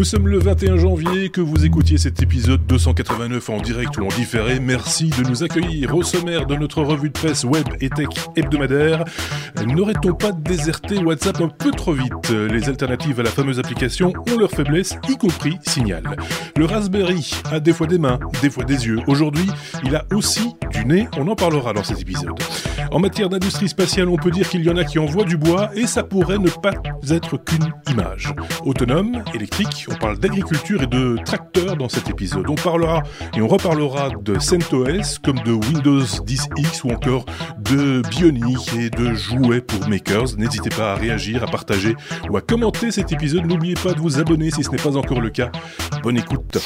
Nous sommes le 21 janvier, que vous écoutiez cet épisode 289 en direct ou en différé. Merci de nous accueillir au sommaire de notre revue de presse web et tech hebdomadaire. N'aurait-on pas déserté WhatsApp un peu trop vite? Les alternatives à la fameuse application ont leur faiblesse, y compris Signal. Le Raspberry a des fois des mains, des fois des yeux. Aujourd'hui, il a aussi du nez, on en parlera dans cet épisode. En matière d'industrie spatiale, on peut dire qu'il y en a qui envoient du bois et ça pourrait ne pas être qu'une image. Autonome, électrique, on parle d'agriculture et de tracteurs dans cet épisode. On parlera et on reparlera de CentOS comme de Windows 10X ou encore de Bionic et de jouets pour makers. N'hésitez pas à réagir, à partager ou à commenter cet épisode. N'oubliez pas de vous abonner si ce n'est pas encore le cas. Bonne écoute.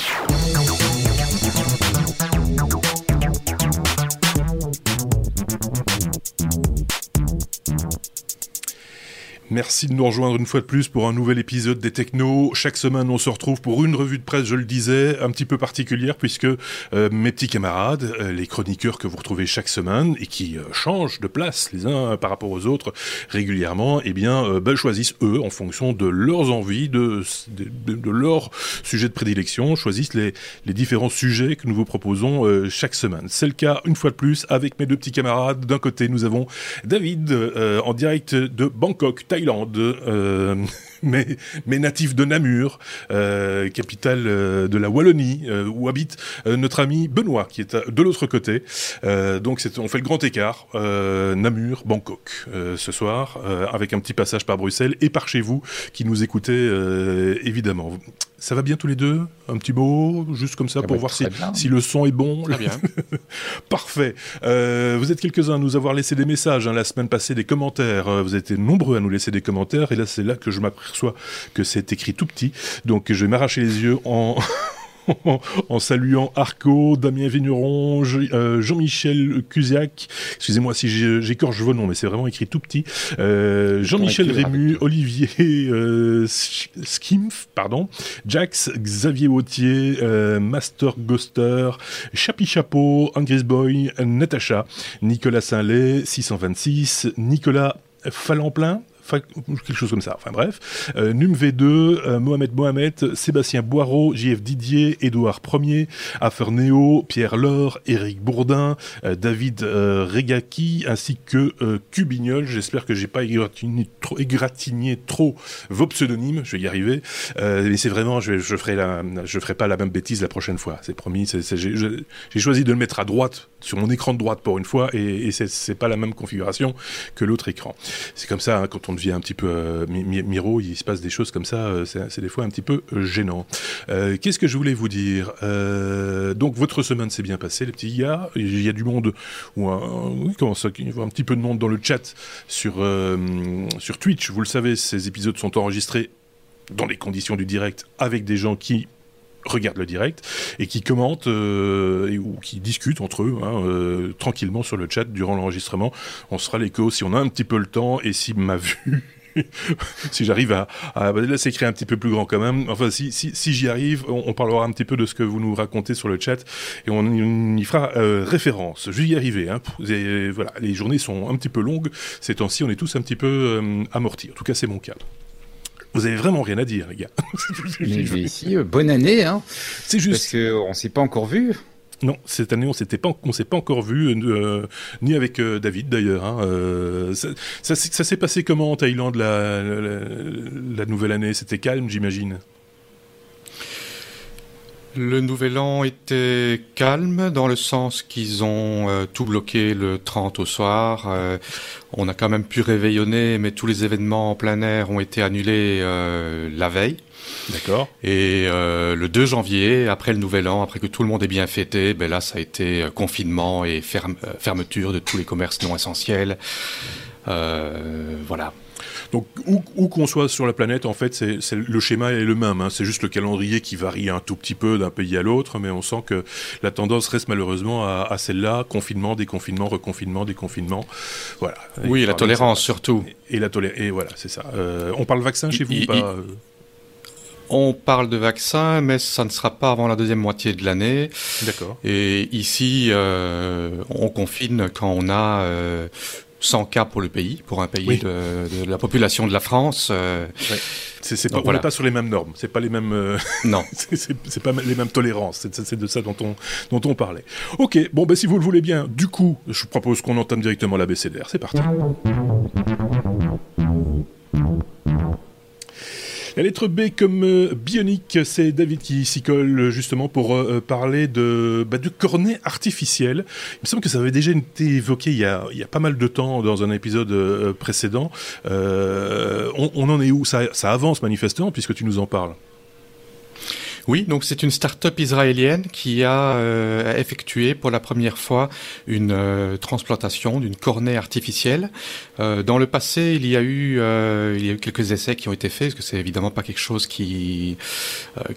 Merci de nous rejoindre une fois de plus pour un nouvel épisode des Technos. Chaque semaine, on se retrouve pour une revue de presse, je le disais, un petit peu particulière puisque euh, mes petits camarades, euh, les chroniqueurs que vous retrouvez chaque semaine et qui euh, changent de place les uns par rapport aux autres régulièrement, eh bien, ben, choisissent eux en fonction de leurs envies, de, de, de de prédilection, choisissent les, différents sujets que nous vous proposons chaque semaine. C'est le cas une fois de plus avec mes deux petits camarades. D'un côté, nous avons David en direct de Bangkok, Thaïlande, euh, mais, mais natif de Namur, euh, capitale euh, de la Wallonie, euh, où habite notre ami Benoît, qui est de l'autre côté. Euh, donc on fait le grand écart, Namur, Bangkok, ce soir, avec un petit passage par Bruxelles et par chez vous, qui nous écoutez évidemment. Ça va bien tous les deux? Un petit mot, juste comme ça, ça pour voir si, si, le son est bon? Très bien. Parfait. Euh, vous êtes quelques-uns à nous avoir laissé des messages hein, la semaine passée, des commentaires. Vous êtes nombreux à nous laisser des commentaires. Et là, c'est là que je que c'est écrit tout petit. Donc, je vais m'arracher les yeux en... en saluant Arco, Damien Vigneron, euh, Jean-Michel Cusiac, excusez-moi si j'écorche vos noms, mais c'est vraiment écrit tout petit, euh, Jean-Michel Rému, Olivier euh, Skimf, pardon, Jax, Xavier Wautier, euh, Master Ghoster, Chapi Chapeau, Angris Boy, Natacha, Nicolas Saint-Lay, 626, Nicolas Falemplein, quelque chose comme ça. Enfin bref, euh, Num V2, euh, Mohamed Mohamed, Sébastien Boireau, JF Didier, Édouard Ier, Aferneo, Pierre Laure, Éric Bourdin, euh, David euh, Regaki, ainsi que Cubignol. J'espère que j'ai pas égratigné trop, vos pseudonymes. Je vais y arriver. Mais c'est vraiment, je, je ferai je ferai pas la même bêtise la prochaine fois. C'est promis. J'ai choisi de le mettre à droite sur mon écran de droite pour une fois, et, et c'est pas la même configuration que l'autre écran. C'est comme ça hein, quand on devient un petit peu euh, mi miro, il se passe des choses comme ça, euh, c'est des fois un petit peu euh, gênant. Qu'est-ce que je voulais vous dire? Donc votre semaine s'est bien passée, les petits gars. Il y a du monde, ou un, comment ça, il y a un petit peu de monde dans le chat sur sur Twitch. Vous le savez, ces épisodes sont enregistrés dans les conditions du direct avec des gens qui regardent le direct et qui commentent euh, ou qui discutent entre eux hein, euh, tranquillement sur le chat durant l'enregistrement. On sera l'écho si on a un petit peu le temps et si ma vue si j'arrive à, à là c'est un petit peu plus grand quand même. Enfin si, si, j'y arrive on, parlera un petit peu de ce que vous nous racontez sur le chat et on, y fera euh, référence. Je vais y arriver hein. voilà les journées sont un petit peu longues. Ces temps-ci on est tous un petit peu euh, amortis. En tout cas c'est mon cas vous avez vraiment rien à dire, les gars. Mais ici, euh, bonne année, hein. C'est juste. Parce qu'on ne s'est pas encore vu. Non, cette année, on s'était pas, on s'est pas encore vu, euh, ni avec euh, David d'ailleurs. Hein, euh, ça, ça, ça s'est passé comment en Thaïlande la, la, la nouvelle année? C'était calme, j'imagine? Le nouvel an était calme dans le sens qu'ils ont euh, tout bloqué le 30 au soir. Euh, on a quand même pu réveillonner, mais tous les événements en plein air ont été annulés euh, la veille. D'accord. Et le 2 janvier, après le nouvel an, après que tout le monde ait bien fêté, ben là, ça a été confinement et ferme, fermeture de tous les commerces non essentiels. voilà. Donc, où, où qu'on soit sur la planète, en fait, c'est le schéma est le même. Hein. C'est juste le calendrier qui varie un tout petit peu d'un pays à l'autre, mais on sent que la tendance reste malheureusement à, à celle-là confinement, déconfinement, reconfinement, déconfinement. Voilà. Oui, et la tolérance surtout. Et, et la tolérance. Et voilà, c'est ça. Euh, on parle vaccin chez vous ou pas il... On parle de vaccin, mais ça ne sera pas avant la deuxième moitié de l'année. D'accord. Et ici, euh, on confine quand on a euh, 100 cas pour le pays, pour un pays Oui. de, de la population de la France. Euh, Oui. C'est pas, on n'est pas sur les mêmes normes, c'est pas les mêmes. Euh, non. c'est pas les mêmes tolérances. C'est de ça dont on, dont on parlait. Ok, bon, ben si vous le voulez bien, du coup, je propose qu'on entame directement la BCDR. C'est parti. La lettre B comme euh, bionique, c'est David qui s'y colle justement pour euh, parler de, bah, cornet artificiel. Il me semble que ça avait déjà été évoqué il y a, pas mal de temps dans un épisode euh, précédent. On, on, en est où? Ça avance manifestement puisque tu nous en parles. Oui, donc c'est une start-up israélienne qui a euh, effectué pour la première fois une euh, transplantation d'une cornée artificielle. Euh, dans le passé, il y a eu il y a eu quelques essais qui ont été faits, parce que c'est évidemment pas quelque chose qui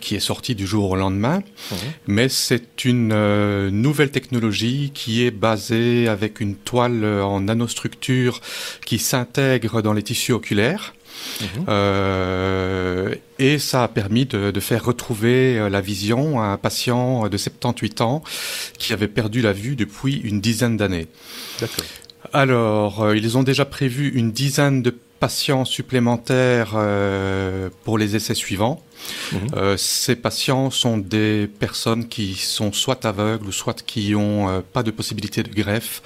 qui est sorti du jour au lendemain, mmh. mais c'est une nouvelle technologie qui est basée avec une toile en nanostructure qui s'intègre dans les tissus oculaires Mhm. Euh, et ça a permis de, de, faire retrouver euh, la vision à un patient de 78 ans qui avait perdu la vue depuis une dizaine d'années. D'accord. Alors, euh, ils ont déjà prévu une dizaine de patients supplémentaires euh, pour les essais suivants. Mhm. Euh, ces patients sont des personnes qui sont soit aveugles ou soit qui ont euh, pas de possibilité de greffe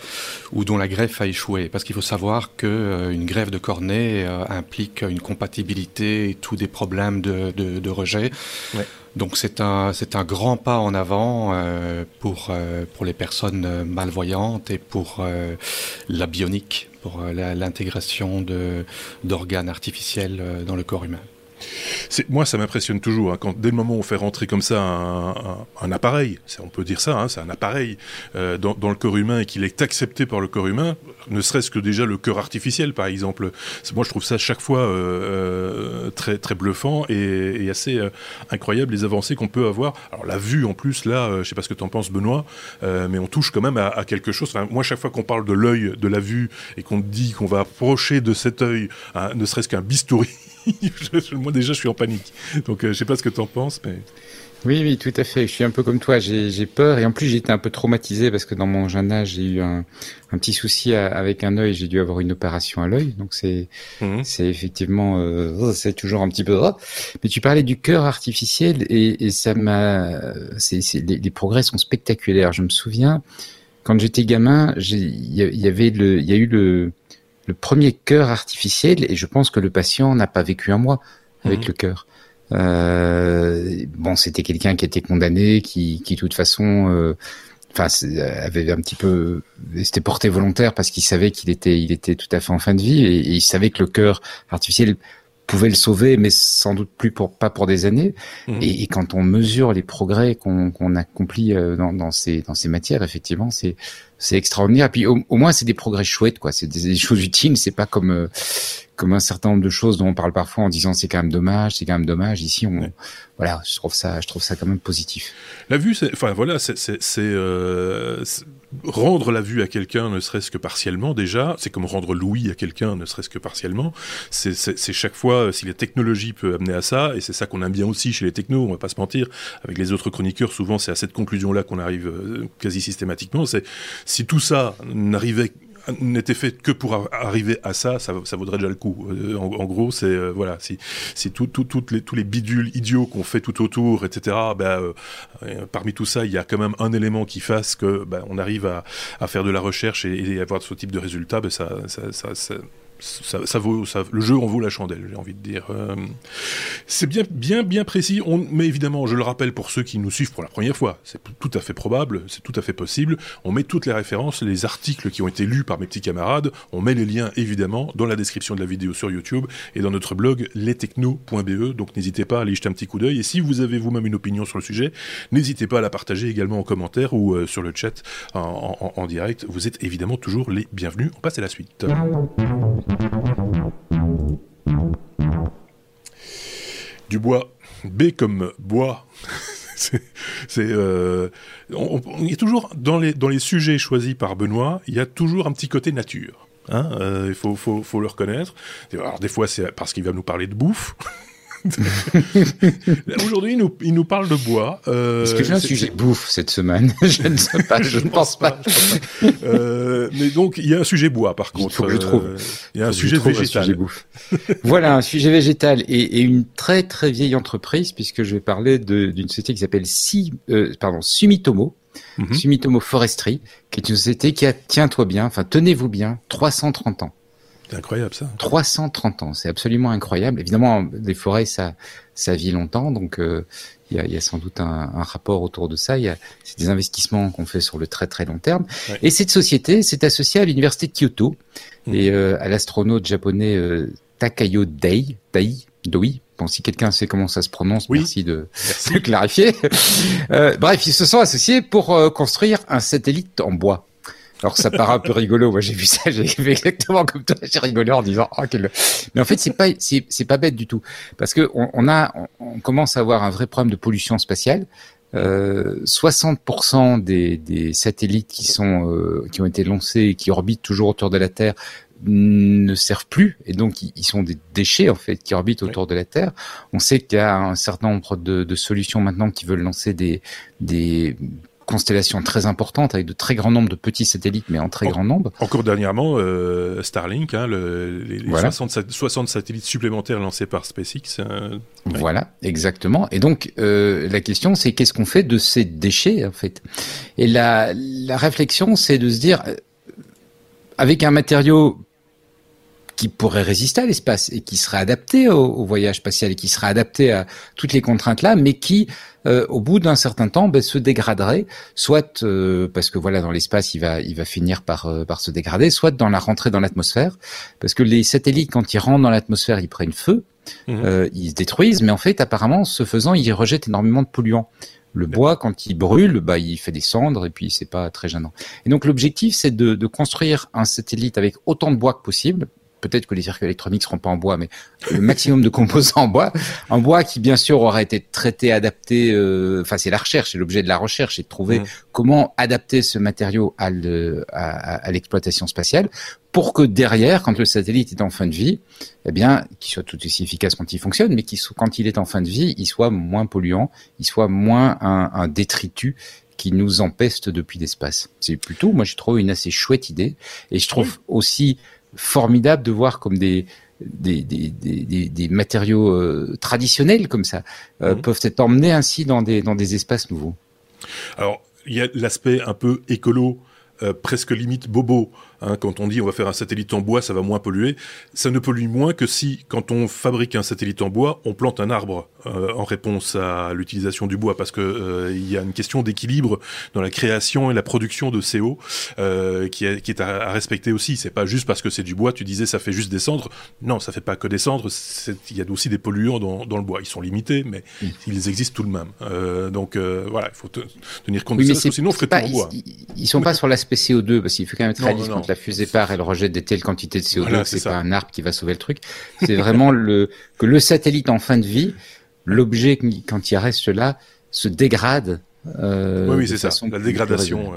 ou dont la greffe a échoué. Parce qu'il faut savoir que euh, une greffe de cornée implique une compatibilité et tous des problèmes de, de, de rejet. Ouais. Donc c'est un c'est un grand pas en avant pour pour les personnes malvoyantes et pour la bionique, pour l'intégration de d'organes artificiels dans le corps humain moi, ça m'impressionne toujours. Hein, quand dès le moment où on fait rentrer comme ça un, appareil, on peut dire ça, hein, c'est un appareil euh, dans, le corps humain et qu'il est accepté par le corps humain, ne serait-ce que déjà le cœur artificiel, par exemple. Moi, je trouve ça chaque fois euh, euh, très très bluffant et, assez incroyable les avancées qu'on peut avoir. Alors la vue, en plus, là, je sais pas ce que tu en penses, Benoît, mais on touche quand même à, à quelque chose. Enfin, moi, chaque fois qu'on parle de l'œil, de la vue, et qu'on dit qu'on va approcher de cet œil, hein, ne serait-ce qu'un bistouri moi déjà, je suis en panique. Donc, euh, je sais pas ce que tu en penses, mais. Oui, oui, tout à fait. Je suis un peu comme toi. J'ai peur et en plus, été un peu traumatisé parce que dans mon jeune âge, j'ai eu un, un, petit souci avec un œil. J'ai dû avoir une opération à l'œil, donc c'est mmh. c'est effectivement euh, oh, c'est toujours un petit peu. Oh. Mais tu parlais du cœur artificiel et, et ça m'a. Les, les progrès sont spectaculaires. Je me souviens quand j'étais gamin, il y avait le, il y a eu le le premier cœur artificiel et je pense que le patient n'a pas vécu un mois avec mmh. le cœur. Euh, bon, c'était quelqu'un qui était condamné, qui, qui de toute façon, euh, enfin, avait un petit peu, c'était porté volontaire parce qu'il savait qu'il était, il était tout à fait en fin de vie et, et il savait que le cœur artificiel pouvait le sauver, mais sans doute plus pour pas pour des années. Mmh. Et, et, quand on mesure les progrès qu'on qu'on accomplit euh, dans, dans, ces dans ces matières, effectivement, c'est c'est extraordinaire. Et puis au, au moins c'est des progrès chouettes, quoi. C'est des, des, choses utiles. C'est pas comme euh, comme un certain nombre de choses dont on parle parfois en disant c'est quand même dommage, c'est quand même dommage. Ici, on, ouais. voilà, je trouve ça, je trouve ça quand même positif. La vue, enfin voilà, c'est, c'est, euh, rendre la vue à quelqu'un, ne serait-ce que partiellement déjà, c'est comme rendre l'ouïe à quelqu'un, ne serait-ce que partiellement. C'est, chaque fois, si la technologie peut amener à ça, et c'est ça qu'on aime bien aussi chez les technos, on va pas se mentir. Avec les autres chroniqueurs, souvent c'est à cette conclusion-là qu'on arrive euh, quasi systématiquement. C'est si tout ça n'arrivait n'était fait que pour arriver à ça, ça, vaudrait déjà le coup. Euh, en, gros, c'est euh, voilà, si, tout, tout, tous les bidules idiots qu'on fait tout autour, etc. Ben, euh, parmi tout ça, il y a quand même un élément qui fasse que ben, on arrive à, faire de la recherche et, et avoir ce type de résultat. Ben, ça, ça, ça le jeu en vaut la chandelle, j'ai envie de dire. Euh, c'est bien, bien, bien précis. On, mais évidemment, je le rappelle pour ceux qui nous suivent pour la première fois, c'est tout à fait probable, c'est tout à fait possible. On met toutes les références, les articles qui ont été lus par mes petits camarades. On met les liens évidemment dans la description de la vidéo sur YouTube et dans notre blog lestechno.be. Donc n'hésitez pas à aller jeter un petit coup d'œil. Et si vous avez vous-même une opinion sur le sujet, n'hésitez pas à la partager également en commentaire ou euh, sur le chat en direct. Vous êtes évidemment toujours les bienvenus. On passe à la suite. Du bois. B comme bois. c'est, euh, toujours dans les, dans les sujets choisis par Benoît, il y a toujours un petit côté nature. Hein euh, il faut, faut, faut, le reconnaître. Alors, des fois, c'est parce qu'il va nous parler de bouffe. Aujourd'hui, il nous, il nous parle de bois. Euh, Est-ce que j'ai un sujet bouffe cette semaine Je ne sais pas, je, ne pense, pas. euh, mais donc, il y a un sujet bois, par contre. Il faut que je trouve. Euh, il y a un sujet végétal. Un sujet bouffe. voilà, un sujet végétal et, et, une très très vieille entreprise, puisque je vais parler d'une société qui s'appelle si, euh, pardon, Sumitomo. Mm Sumitomo Forestry, qui est une société qui a, tiens-toi bien, enfin tenez-vous bien, 330 ans. C'est incroyable ça. 330 ans, c'est absolument incroyable. Évidemment, les forêts, ça, ça vit longtemps, donc euh, il y, a, y, a, sans doute un, un, rapport autour de ça. Il y a c'est des investissements qu'on fait sur le très très long terme. Et cette société s'est associée à l'université de Kyoto mmh. et euh, à l'astronaute japonais euh, Takayo Dai, Dai, Doi. Bon, si quelqu'un sait comment ça se prononce, merci, de, de clarifier. Euh, bref, ils se sont associés pour euh, construire un satellite en bois. Alors ça paraît un peu rigolo. Moi j'ai vu ça, j'ai fait exactement comme toi. J'ai rigolé en disant oh quel. Mais en fait c'est pas c'est pas bête du tout parce que on, on a on, commence à avoir un vrai problème de pollution spatiale. Euh, 60% des, des satellites qui sont euh, qui ont été lancés et qui orbitent toujours autour de la Terre ne servent plus et donc ils sont des déchets en fait qui orbitent autour de la Terre. On sait qu'il y a un certain nombre de, de, solutions maintenant qui veulent lancer des des constellation très importante avec de très grands nombres de petits satellites, mais en très grand nombre. Encore dernièrement, euh, Starlink, hein, le, les, 60, satellites supplémentaires lancés par SpaceX. Euh, voilà, exactement. Et donc euh, la question, c'est qu'est-ce qu'on fait de ces déchets en fait? Et la, la réflexion, c'est de se dire, avec un matériau qui pourrait résister à l'espace et qui serait adapté au, voyage spatial et qui serait adapté à toutes les contraintes là, mais qui, euh, au bout d'un certain temps, ben, se dégraderait, soit euh, parce que voilà dans l'espace il va il va finir par euh, par se dégrader, soit dans la rentrée dans l'atmosphère, parce que les satellites quand ils rentrent dans l'atmosphère ils prennent feu, mmh. ils se détruisent, mais en fait apparemment ce faisant ils rejettent énormément de polluants. Le bois, quand il brûle, bah, il fait des cendres et puis c'est pas très gênant. Et donc l'objectif, c'est de, de, construire un satellite avec autant de bois que possible, peut-être que les circuits électroniques seront pas en bois, mais le maximum de composants en bois, en bois qui bien sûr aura été traité, adapté. Euh, enfin, c'est la recherche, c'est l'objet de la recherche, c'est de trouver mmh. comment adapter ce matériau à, à, l'exploitation spatiale pour que derrière, quand le satellite est en fin de vie, eh bien, qu'il soit tout aussi efficace quand il fonctionne, mais qu'il quand il est en fin de vie, il soit moins polluant, il soit moins un, un détritus qui nous empeste depuis l'espace. C'est plutôt, moi, je trouve une assez chouette idée, et je trouve aussi formidable de voir comme des des, des, des, des matériaux euh, traditionnels comme ça euh, mhm. peuvent être emmenés ainsi dans des dans des espaces nouveaux. Alors il y a l'aspect un peu écolo, euh, presque limite bobo Hein, quand on dit on va faire un satellite en bois, ça va moins polluer. Ça ne pollue moins que si, quand on fabrique un satellite en bois, on plante un arbre euh, en réponse à l'utilisation du bois, parce que euh, il y a une question d'équilibre dans la création et la production de CO euh, qui, est, qui est à, respecter aussi. C'est pas juste parce que c'est du bois. Tu disais ça fait juste des cendres. Non, ça fait pas que des cendres. Il y a aussi des polluants dans, dans, le bois. Ils sont limités, mais ils existent tout de même. donc voilà, il faut tenir compte de ça, sinon on ferait tout en bois. Ils, sont pas sur l'aspect CO2 parce qu'il faut quand même être réaliste la fusée part, elle rejette des telles quantités de CO2 c'est pas un arbre qui va sauver le truc. C'est vraiment le que le satellite en fin de vie, l'objet quand il reste là, se dégrade euh, oui, oui c'est ça. La dégradation,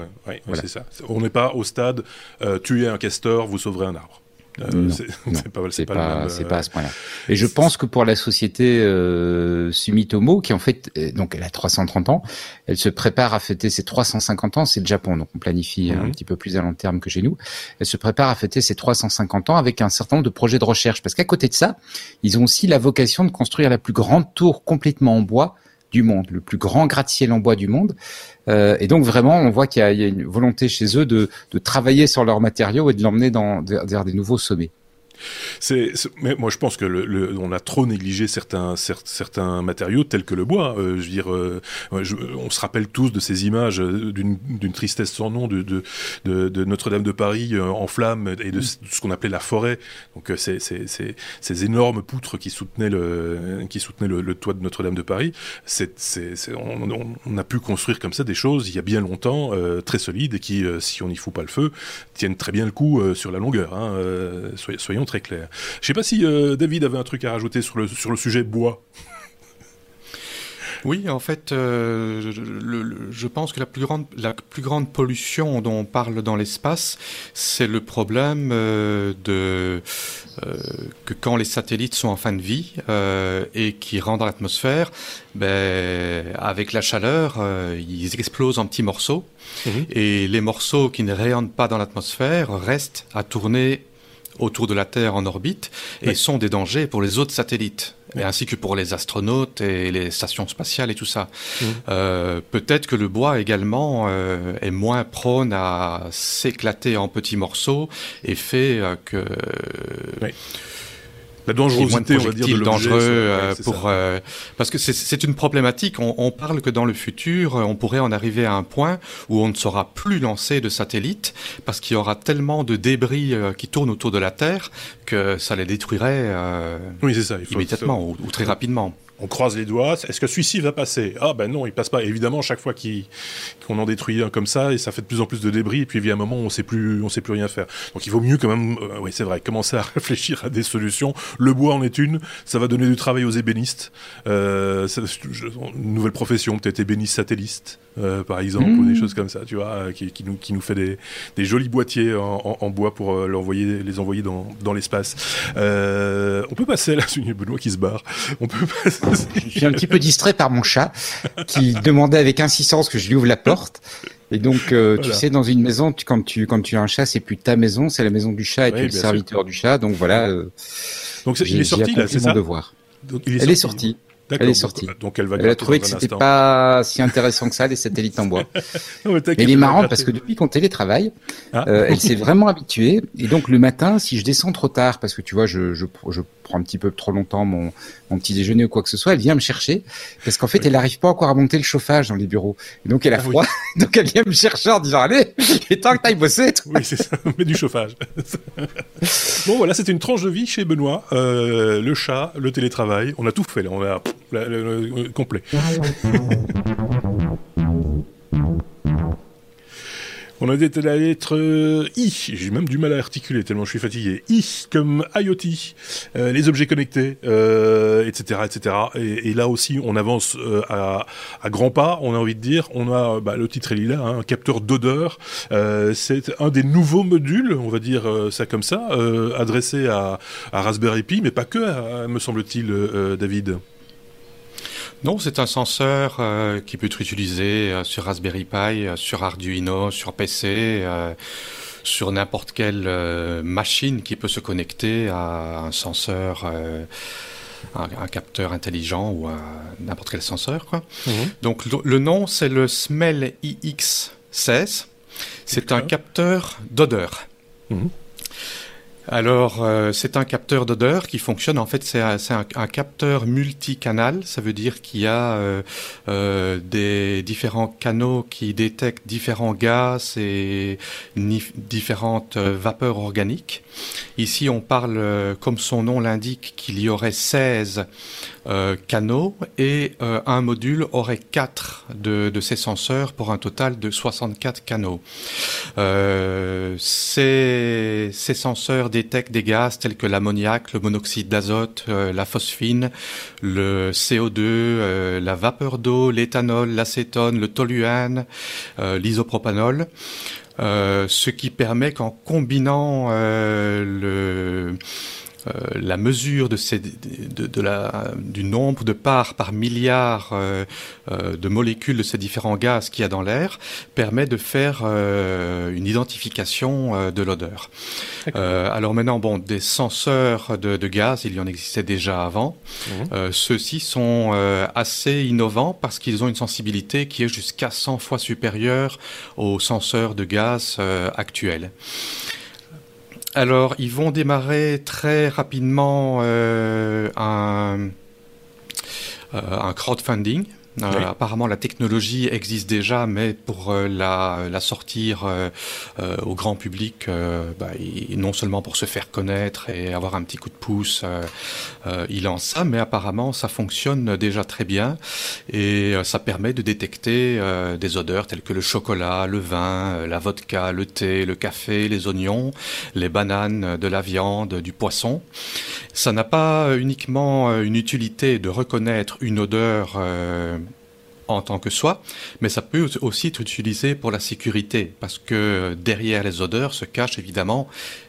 c'est ça. On n'est pas au stade euh, tuer un castor, vous sauverez un arbre. Euh, c'est pas, c'est pas, à ce point-là. Et je pense que pour la société euh, Sumitomo, qui en fait, euh, donc elle a 330 ans, elle se prépare à fêter ses 350 ans. C'est le Japon, donc on planifie un mhm. petit peu plus à long terme que chez nous. Elle se prépare à fêter ses 350 ans avec un certain nombre de projets de recherche, parce qu'à côté de ça, ils ont aussi la vocation de construire la plus grande tour complètement en bois du monde, le plus grand gratte-ciel en bois du monde. Euh, et donc vraiment, on voit qu'il y, a une volonté chez eux de, de travailler sur leurs matériaux et de l'emmener dans vers des nouveaux sommets. C'est, mais moi je pense que le, on a trop négligé certains certains matériaux tels que le bois. Euh, je veux dire, euh, on se rappelle tous de ces images euh, d'une tristesse sans nom de de, de, Notre-Dame de Paris en flammes et de, ce qu'on appelait la forêt. Donc ces énormes poutres qui soutenaient le qui soutenaient le, toit de Notre-Dame de Paris. On, a pu construire comme ça des choses il y a bien longtemps très solides et qui si on n'y fout pas le feu tiennent très bien le coup sur la longueur. Hein, soyons très clair. Je sais pas si euh, David avait un truc à rajouter sur le, sur le sujet bois. Oui, en fait, euh, je pense que la plus grande, la plus grande pollution dont on parle dans l'espace, c'est le problème euh, de que quand les satellites sont en fin de vie et qui rentrent dans l'atmosphère, ben, avec la chaleur, ils explosent en petits morceaux. Mhm. Et les morceaux qui ne rayonnent pas dans l'atmosphère restent à tourner autour de la Terre en orbite et sont des dangers pour les autres satellites, et ainsi que pour les astronautes et les stations spatiales et tout ça. Euh, peut-être que le bois également euh, est moins prône à s'éclater en petits morceaux et fait euh, que la dangerosité, on va dire, de dangereux euh, pour euh, parce que c'est une problématique. On, on, parle que dans le futur, euh, on pourrait en arriver à un point où on ne saura plus lancer de satellites parce qu'il y aura tellement de débris qui tournent autour de la Terre que ça les détruirait oui, ça, immédiatement ou, très rapidement on croise les doigts. Est-ce que celui-ci va passer? Ah ben non, il passe pas. Évidemment, chaque fois qu'on en détruit un comme ça, et ça fait de plus en plus de débris, et puis il y a un moment où on sait plus, on sait plus rien faire. Donc il vaut mieux quand même, euh, oui c'est vrai, commencer à réfléchir à des solutions. Le bois en est une. Ça va donner du travail aux ébénistes. Euh, une nouvelle profession, peut-être ébéniste satelliste. Euh, par exemple, ou des mmh. choses comme ça, tu vois, euh, qui, qui, nous, qui nous fait des, des jolis boîtiers en, en, bois pour euh, l'envoyer, les envoyer dans, dans l'espace. Euh, on peut passer là, c'est Benoît qui se barre. On peut passer... Je suis un petit peu distrait par mon chat qui demandait avec insistance que je lui ouvre la porte. Et donc, tu sais, dans une maison, tu, quand tu quand tu as un chat, c'est plus ta maison, c'est la maison du chat et tu es le serviteur du chat. Donc voilà. donc il est sorti là, c'est ça. Devoir. Elle est sortie. Elle est sortie. Donc elle va. Elle a trouvé que c'était pas si intéressant que ça les satellites en bois. mais, elle est marrante parce que depuis qu'on télétravaille, ah. euh, elle s'est vraiment habituée. Et donc le matin, si je descends trop tard, parce que tu vois, je, je, je prends un petit peu trop longtemps mon, mon petit déjeuner ou quoi que ce soit, elle vient me chercher parce qu'en fait, elle n'arrive pas encore à monter le chauffage dans les bureaux. Et donc elle a ah froid. donc elle vient me chercher en disant allez, il est temps que t'ailles bosser. Oui, c'est ça. Mais du chauffage. bon voilà, c'était une tranche de vie chez Benoît. Euh, le chat, le télétravail, on a tout fait là. On a complet. On a été la lettre euh, I, j'ai même du mal à articuler tellement je suis fatigué. I comme IoT, euh, les objets connectés, etc., euh, etc. Et, là aussi, on avance à, grands pas, on a envie de dire. On a, bah, le titre est là, hein, un capteur d'odeur. c'est un des nouveaux modules, on va dire ça comme ça, adressé à, à, Raspberry Pi, mais pas que, me semble-t-il, David. Non, c'est un senseur euh, qui peut être utilisé euh, sur Raspberry Pi, euh, sur Arduino, sur PC, sur n'importe quelle machine qui peut se connecter à un senseur. Un, capteur intelligent ou n'importe quel senseur. Quoi. Mhm. Donc le, nom, c'est le SMEL iX16. C'est un capteur d'odeur. Mhm. Alors, euh, c'est un capteur d'odeur qui fonctionne. En fait, c'est un, capteur multicanal. Ça veut dire qu'il y a euh, euh, des différents canaux qui détectent différents gaz et différentes vapeurs organiques. Ici, on parle, comme son nom l'indique, qu'il y aurait 16 euh, canaux et euh, un module aurait 4 de, de, ces senseurs pour un total de 64 canaux. Euh, ces, ces, senseurs détectent des gaz tels que l'ammoniac, le monoxyde d'azote, euh, la phosphine, le CO2, la vapeur d'eau, l'éthanol, l'acétone, le toluène, l'isopropanol. ce qui permet qu'en combinant le euh, la mesure de ces, de, de, la, du nombre de parts par milliard euh, euh, de molécules de ces différents gaz qu'il y a dans l'air permet de faire une identification de l'odeur. alors maintenant, bon, des senseurs de, de, gaz, il y en existait déjà avant. Mmh. Ceux-ci sont assez innovants parce qu'ils ont une sensibilité qui est jusqu'à 100 fois supérieure aux senseurs de gaz actuels. Alors, ils vont démarrer très rapidement euh, euh, un crowdfunding euh, apparemment, la technologie existe déjà, mais pour euh, la, la, sortir euh, au grand public, bah, non seulement pour se faire connaître et avoir un petit coup de pouce, il lance ça, mais apparemment, ça fonctionne déjà très bien et ça permet de détecter des odeurs telles que le chocolat, le vin, la vodka, le thé, le café, les oignons, les bananes, de la viande, du poisson. Ça n'a pas uniquement une utilité de reconnaître une odeur en tant que soi, mais ça peut aussi être utilisé pour la sécurité, parce que derrière les odeurs se cachent évidemment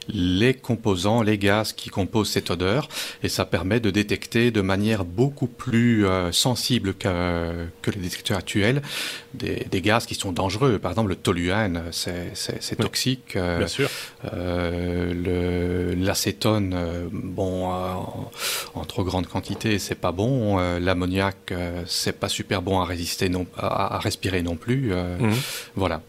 les composants, les gaz qui composent cette odeur, et ça permet de détecter de manière beaucoup plus euh, sensible que, que, les détecteurs actuels des, des, gaz qui sont dangereux. Par exemple, le toluène, c'est toxique. Euh, Bien sûr. Euh, L'acétone, euh, bon, en, en, trop grande quantité, c'est pas bon. L'ammoniac, c'est pas super bon à résister, non, à, à respirer non plus. Mmh. Voilà.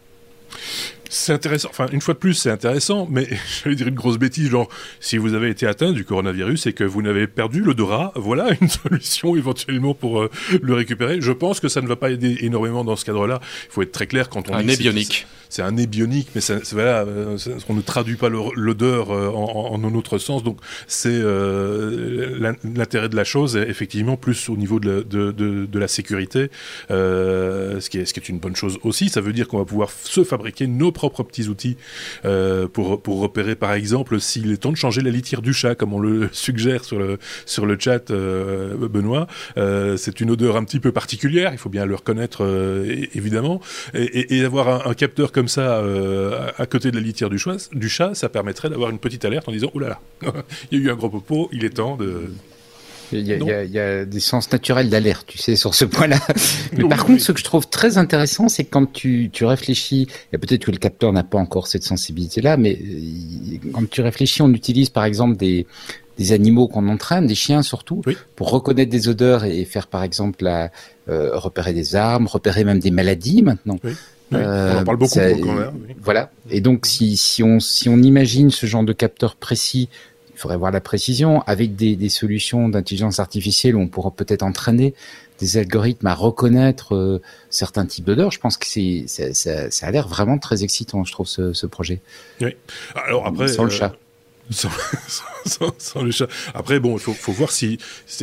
C'est intéressant. Enfin, une fois de plus, c'est intéressant, mais je vais dire une grosse bêtise, genre, si vous avez été atteint du coronavirus et que vous n'avez perdu l'odorat, voilà une solution éventuellement pour euh, le récupérer. Je pense que ça ne va pas aider énormément dans ce cadre-là. Il faut être très clair quand on un bionique. C'est un nez bionique, mais voilà, euh, on ne traduit pas l'odeur euh, en, en, un autre sens. Donc, c'est l'intérêt de la chose, effectivement, plus au niveau de la, de, la sécurité, ce, qui est, une bonne chose aussi. Ça veut dire qu'on va pouvoir se fabriquer nos propres petits outils euh, pour, pour repérer, par exemple, s'il est temps de changer la litière du chat, comme on le suggère sur le, sur le chat, euh, Benoît. Euh, c'est une odeur un petit peu particulière, il faut bien le reconnaître, évidemment. Et, et, avoir un, capteur comme ça à côté de la litière du, chat, du chat ça permettrait d'avoir une petite alerte en disant, oh là là, il y a eu un gros popo, il est temps de il y, a, il, y a, il y, a, des sens naturels d'alerte, tu sais, sur ce point-là. Mais par contre, ce que je trouve très intéressant, c'est quand tu, tu réfléchis, et peut-être que le capteur n'a pas encore cette sensibilité-là, mais euh, quand tu réfléchis, on utilise par exemple des, des animaux qu'on entraîne, des chiens surtout, pour reconnaître des odeurs et faire par exemple la, euh, repérer des armes, repérer même des maladies maintenant. Oui. Euh, on en parle beaucoup ça, quand même. Voilà. Et donc, si, si, on, si on imagine ce genre de capteur précis il faudrait voir la précision, avec des, des solutions d'intelligence artificielle où on pourra peut-être entraîner des algorithmes à reconnaître euh, certains types d'odeurs. Je pense que c'est ça, ça, ça, a l'air vraiment très excitant, je trouve, ce, ce projet. Oui. Alors après, sans le chat. Euh, sans, sans, sans, le chat. Après, bon, il faut, faut, voir si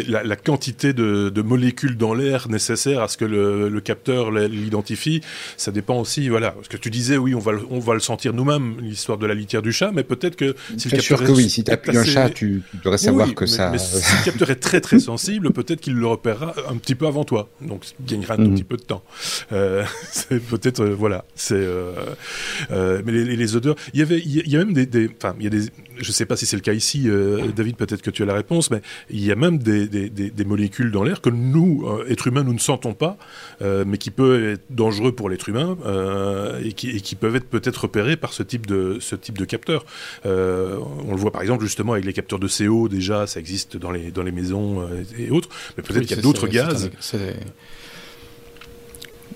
la, la, quantité de, de molécules dans l'air nécessaire à ce que le, le capteur l'identifie. Ça dépend aussi, voilà. Parce que tu disais, oui, on va, on va le sentir nous-mêmes, l'histoire de la litière du chat, mais peut-être que si le capteur sûr que oui. Si tu as un chat, tu, tu devrais savoir oui, que mais, ça. Mais si le capteur est très très sensible, peut-être qu'il le repérera un petit peu avant toi. Donc, il gagnera un mm -hmm. tout petit peu de temps. Euh, c'est peut-être, euh, voilà. C'est, euh, mais les, les, odeurs. Il y avait, il y a même des, des, enfin, il y a des, je sais pas si c'est le cas ici, euh, David, peut-être que tu as la réponse, mais il y a même des, des, des, des molécules dans l'air que nous, euh, êtres humains, nous ne sentons pas, euh, mais qui peuvent être dangereux pour l'être humain euh, et qui, et, qui, peuvent être peut-être repérés par ce type de, ce type de capteur. Euh, on le voit par exemple justement avec les capteurs de CO, déjà, ça existe dans les, dans les maisons et autres, mais peut-être oui, qu'il y a d'autres gaz.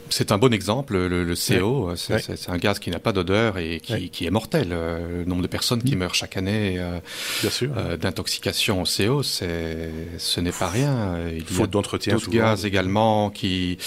C'est un bon exemple, le, le CO, ouais. c'est ouais. un gaz qui n'a pas d'odeur et qui, ouais. qui, est mortel. Euh, le nombre de personnes qui mmh. meurent chaque année euh, euh, d'intoxication au CO, ce n'est pas rien. Il Faute d'entretien. D'autres gaz également qui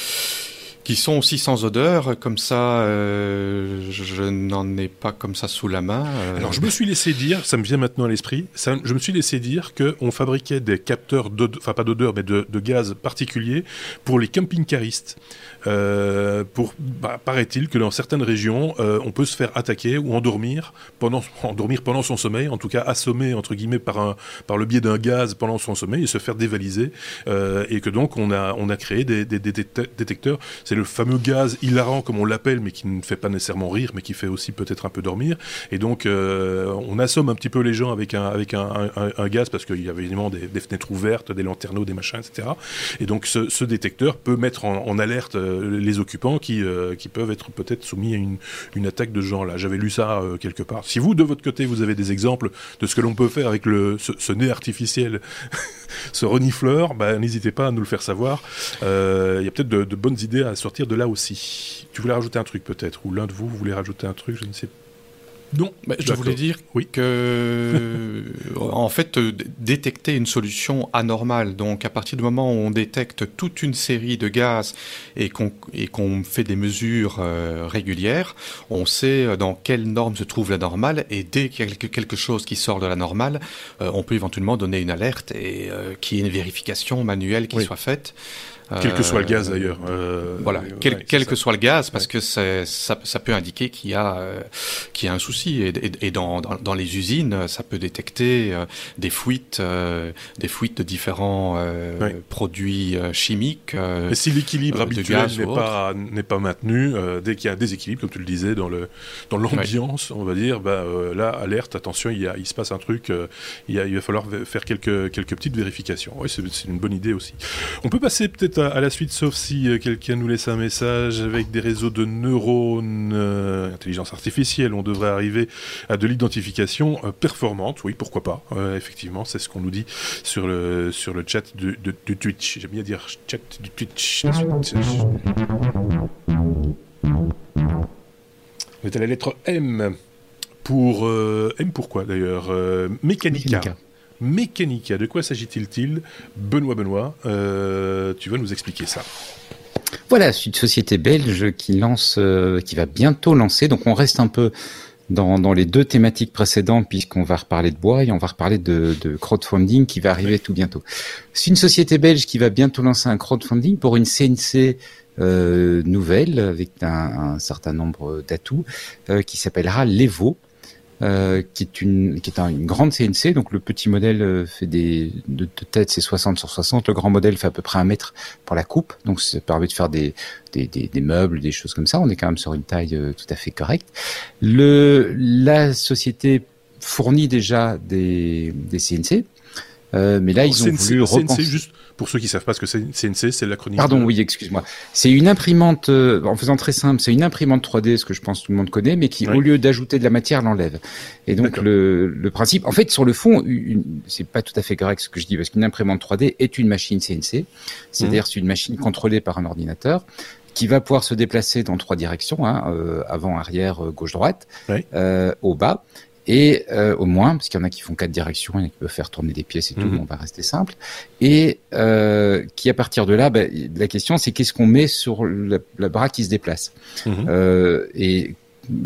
qui sont aussi sans odeur, comme ça, euh, je n'en ai pas comme ça sous la main. Euh... Alors je me suis laissé dire, ça me vient maintenant à l'esprit, je me suis laissé dire qu'on fabriquait des capteurs, enfin pas d'odeur, mais de, de, gaz particuliers pour les camping-caristes. Euh, pour, bah, paraît-il que dans certaines régions, euh, on peut se faire attaquer ou endormir pendant, endormir pendant son sommeil, en tout cas assommer entre guillemets par, un, par le biais d'un gaz pendant son sommeil et se faire dévaliser, euh, et que donc on a, on a créé des, des, des détecteurs. C'est le fameux gaz hilarant comme on l'appelle, mais qui ne fait pas nécessairement rire, mais qui fait aussi peut-être un peu dormir. Et donc euh, on assomme un petit peu les gens avec un, avec un, un, gaz parce qu'il y avait évidemment des, fenêtres ouvertes, des lanterneaux, des machins, etc. Et donc ce, ce détecteur peut mettre en, en alerte les occupants qui, euh, qui peuvent être peut-être soumis à une, une attaque de ce genre-là. J'avais lu ça euh, quelque part. Si vous, de votre côté, vous avez des exemples de ce que l'on peut faire avec le, ce, nez artificiel, ce renifleur, bah, n'hésitez pas à nous le faire savoir. Il euh, y a peut-être de, de, bonnes idées à sortir de là aussi. Tu voulais rajouter un truc peut-être, ou l'un de vous voulait rajouter un truc, je ne sais pas. Non, bah, je voulais dire oui. que, en fait, euh, détecter une solution anormale. Donc, à partir du moment où on détecte toute une série de gaz et qu'on qu fait des mesures euh, régulières, on sait euh, dans quelle norme se trouve la normale. Et dès qu'il y a quelque chose qui sort de la normale, euh, on peut éventuellement donner une alerte et euh, qu'il y ait une vérification manuelle qui oui. soit faite. Quel que soit le gaz d'ailleurs. Euh, voilà, quel, ouais, quel que soit le gaz, parce que ça, ça, peut indiquer qu'il y, a, euh, qu'il y a un souci. Et, dans, dans, les usines, ça peut détecter des fuites, des fuites de différents produits chimiques. Et si l'équilibre habituel n'est pas n'est pas maintenu, dès qu'il y a un déséquilibre, comme tu le disais, dans le dans l'ambiance, on va dire, bah, là, alerte, attention, il, y a, il se passe un truc, il, il va falloir faire quelques quelques petites vérifications. Oui, c'est une bonne idée aussi. On peut passer peut-être à, la suite, sauf si quelqu'un nous laisse un message avec des réseaux de neurones, euh, intelligence artificielle, on devrait arriver à de l'identification euh, performante. Oui, pourquoi pas. Euh, effectivement, c'est ce qu'on nous dit sur le, sur le chat de, Twitch. J'aime bien dire chat du Twitch. On est à la lettre M. Pour M pourquoi d'ailleurs. Mécanica. De quoi s'agit-il Benoît Benoît, tu vas nous expliquer ça. Voilà, c'est une société belge qui lance, euh, qui va bientôt lancer. Donc on reste un peu dans, dans les deux thématiques précédentes puisqu'on va reparler de bois et on va reparler de, de crowdfunding qui va arriver tout bientôt. C'est une société belge qui va bientôt lancer un crowdfunding pour une CNC euh, nouvelle avec un, un certain nombre d'atouts euh, qui s'appellera l'Evo. Euh, qui est une qui est une grande CNC. Donc le petit modèle euh, fait des de, tête c'est 60 sur 60. Le grand modèle fait à peu près un mètre pour la coupe. Donc ça permet de faire des des, des, des meubles, des choses comme ça. On est quand même sur une taille euh, tout à fait correcte. Le la société fournit déjà des des CNC. Euh, mais là, ils ont voulu repenser. juste pour ceux qui savent pas ce que c'est CNC, c'est l'acronyme. Pardon, oui, excuse-moi. C'est une imprimante, euh, en faisant très simple, c'est une imprimante 3D, ce que je pense tout le monde connaît, mais qui, au lieu d'ajouter de la matière, l'enlève. Et donc le, le, principe, en fait, sur le fond, c'est pas tout à fait correct ce que je dis, parce qu'une imprimante 3D est une machine CNC, c'est-à-dire mmh. c'est une machine contrôlée par un ordinateur qui va pouvoir se déplacer dans trois directions, hein, euh, avant, arrière, gauche, droite, euh, au bas, et euh, au moins, parce qu'il y en a qui font quatre directions, il y en a qui peuvent faire tourner des pièces et tout, mhm. on va rester simple, et euh, qui à partir de là, bah, la question c'est qu'est-ce qu'on met sur le, bras qui se déplace. Mhm. Euh, et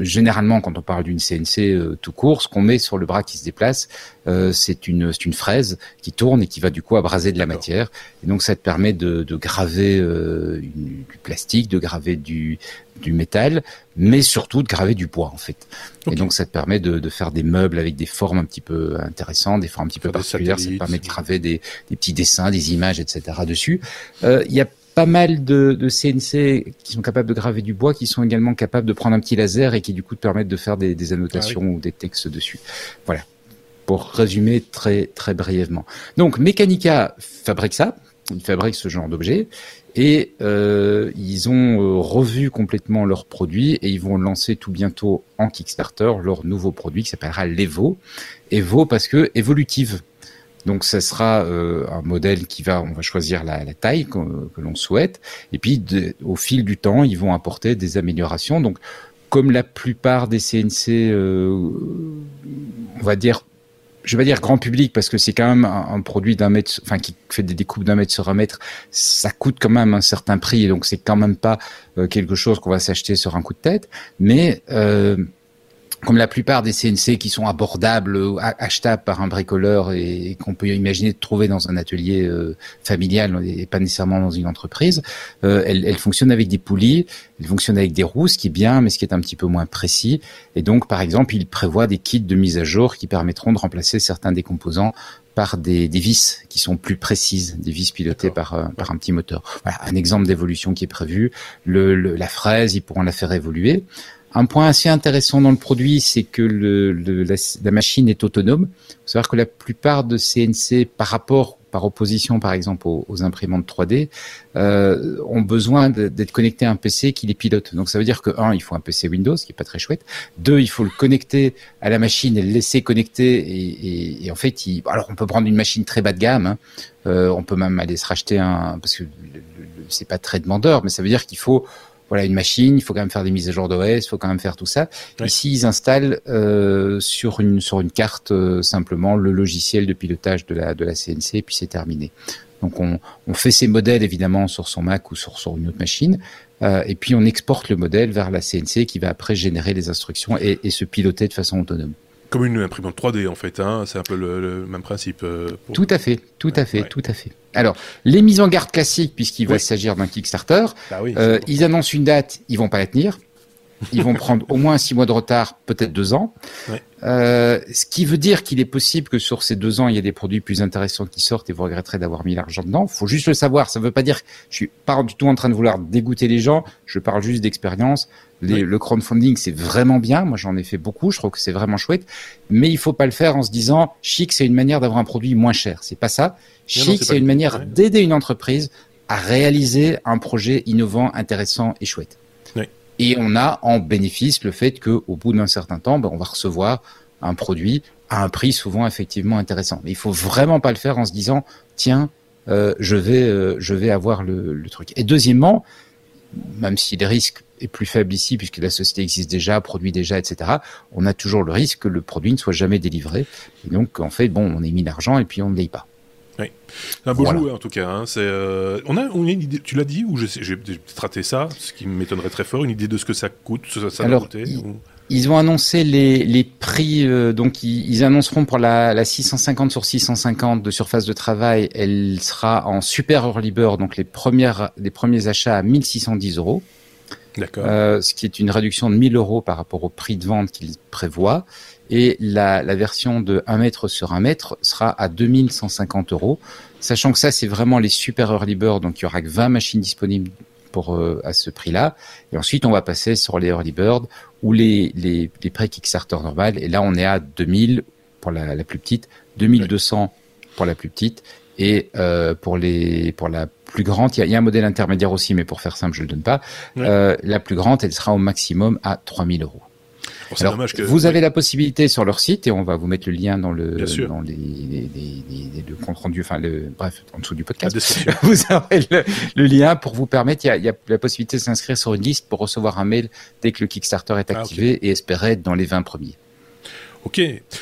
généralement, quand on parle d'une CNC euh, tout court, ce qu'on met sur le bras qui se déplace, euh, c'est une, une fraise qui tourne et qui va du coup abraser de la matière. Et donc, ça te permet de, de graver euh, du plastique, de graver du, du métal, mais surtout de graver du bois en fait. Et donc, ça te permet de, de, faire des meubles avec des formes un petit peu intéressantes, des formes un petit peu particulières. Ça te permet de graver des, des petits dessins, des images, etc. dessus. Il y a pas mal de, de, CNC qui sont capables de graver du bois, qui sont également capables de prendre un petit laser et qui du coup te permettent de faire des, des annotations ah ou des textes dessus. Voilà. Pour résumer très très brièvement. Donc Mechanica fabrique ça, ils fabriquent ce genre d'objet et euh, ils ont euh, revu complètement leurs produits et ils vont lancer tout bientôt en Kickstarter leur nouveau produit qui s'appellera l'Evo. Evo parce que évolutive. Donc ça sera euh, un modèle qui va, on va choisir la, taille que, l'on souhaite, et puis au fil du temps, ils vont apporter des améliorations. Donc comme la plupart des CNC, euh, on va dire, je vais dire grand public parce que c'est quand même un, produit d'un mètre, enfin qui fait des découpes d'un mètre sur un mètre, ça coûte quand même un certain prix, et donc c'est quand même pas euh, quelque chose qu'on va s'acheter sur un coup de tête, mais comme la plupart des CNC qui sont abordables, achetables par un bricoleur et, qu'on peut imaginer de trouver dans un atelier euh, familial et pas nécessairement dans une entreprise, euh, elle, elle, fonctionne avec des poulies, elle fonctionne avec des roues, ce qui est bien, mais ce qui est un petit peu moins précis. Et donc, par exemple, il prévoit des kits de mise à jour qui permettront de remplacer certains des composants par des, des, vis qui sont plus précises, des vis pilotées par, euh, par un petit moteur. Voilà, un exemple d'évolution qui est prévu. Le, la fraise, ils pourront la faire évoluer. Un point assez intéressant dans le produit, c'est que le, la, machine est autonome. Il faut savoir que la plupart de CNC, par rapport, par opposition par exemple aux, imprimantes 3D, euh, ont besoin d'être connectés à un PC qui les pilote. Donc ça veut dire que un, il faut un PC Windows, qui est pas très chouette. Deux, il faut le connecter à la machine et le laisser connecter. Et, et, en fait, il, alors on peut prendre une machine très bas de gamme. Hein. Euh, on peut même aller se racheter un, parce que c'est pas très demandeur, mais ça veut dire qu'il faut voilà une machine, il faut quand même faire des mises à jour d'OS, il faut quand même faire tout ça. Ici, ils installent euh, sur une sur une carte euh, simplement le logiciel de pilotage de la de la CNC et puis c'est terminé. Donc on, on fait ces modèles évidemment sur son Mac ou sur sur une autre machine euh, et puis on exporte le modèle vers la CNC qui va après générer les instructions et, et se piloter de façon autonome. Comme une imprimante 3D en fait, hein c'est un peu le, même principe. Euh, tout à fait, tout à fait, tout à fait. Alors, les mises en garde classiques, puisqu'il va s'agir d'un Kickstarter, bah euh, ils annoncent une date, ils vont pas la tenir. ils vont prendre au moins six mois de retard, peut-être deux ans. Euh, ce qui veut dire qu'il est possible que sur ces deux ans, il y ait des produits plus intéressants qui sortent et vous regretterez d'avoir mis l'argent dedans. Faut juste le savoir. Ça ne veut pas dire que je suis pas du tout en train de vouloir dégoûter les gens. Je parle juste d'expérience. Le crowdfunding, c'est vraiment bien. Moi, j'en ai fait beaucoup. Je trouve que c'est vraiment chouette. Mais il faut pas le faire en se disant chic, c'est une manière d'avoir un produit moins cher. C'est pas ça. Chic, c'est une manière d'aider une entreprise à réaliser un projet innovant, intéressant et chouette. Et on a en bénéfice le fait qu'au bout d'un certain temps, ben, on va recevoir un produit à un prix souvent effectivement intéressant. Mais il faut vraiment pas le faire en se disant tiens, euh, je vais euh, je vais avoir le, le, truc. Et deuxièmement, même si le risque est plus faible ici puisque la société existe déjà, produit déjà, etc. On a toujours le risque que le produit ne soit jamais délivré. Et donc en fait, bon, on a mis l'argent et puis on ne l'aille pas. Oui. Un beau jouet en tout cas. Hein. C'est, euh, on, a, on a une idée, tu l'as dit, ou j'ai peut-être raté ça, ce qui m'étonnerait très fort, une idée de ce que ça coûte, ça, ça Alors, Ils ont annoncé les, les prix, euh, donc ils, ils, annonceront pour la, la 650 sur 650 de surface de travail, elle sera en super early bird, donc les, premières, les premiers achats à 1610 euros. Euh, ce qui est une réduction de 1000 euros par rapport au prix de vente qu'ils prévoient et la, la, version de 1 mètre sur 1 mètre sera à 2150 euros. Sachant que ça, c'est vraiment les super early bird, donc il y aura que 20 machines disponibles pour euh, à ce prix-là. Et ensuite, on va passer sur les early bird ou les, les, les prêts Kickstarter normal. Et là, on est à 2000 pour la, la plus petite, 2200 pour la plus petite. Et euh, pour les pour la plus grande, il y a, y a, un modèle intermédiaire aussi, mais pour faire simple, je le donne pas. Euh, la plus grande, elle sera au maximum à 3000 euros. Alors, vous avez la possibilité sur leur site et on va vous mettre le lien dans le dans les, les, les, le compte rendu, enfin le bref en dessous du podcast. Vous avez le, le, lien pour vous permettre. Il y a, il y a la possibilité de s'inscrire sur une liste pour recevoir un mail dès que le Kickstarter est ah, activé et espérer être dans les 20 premiers. Ok,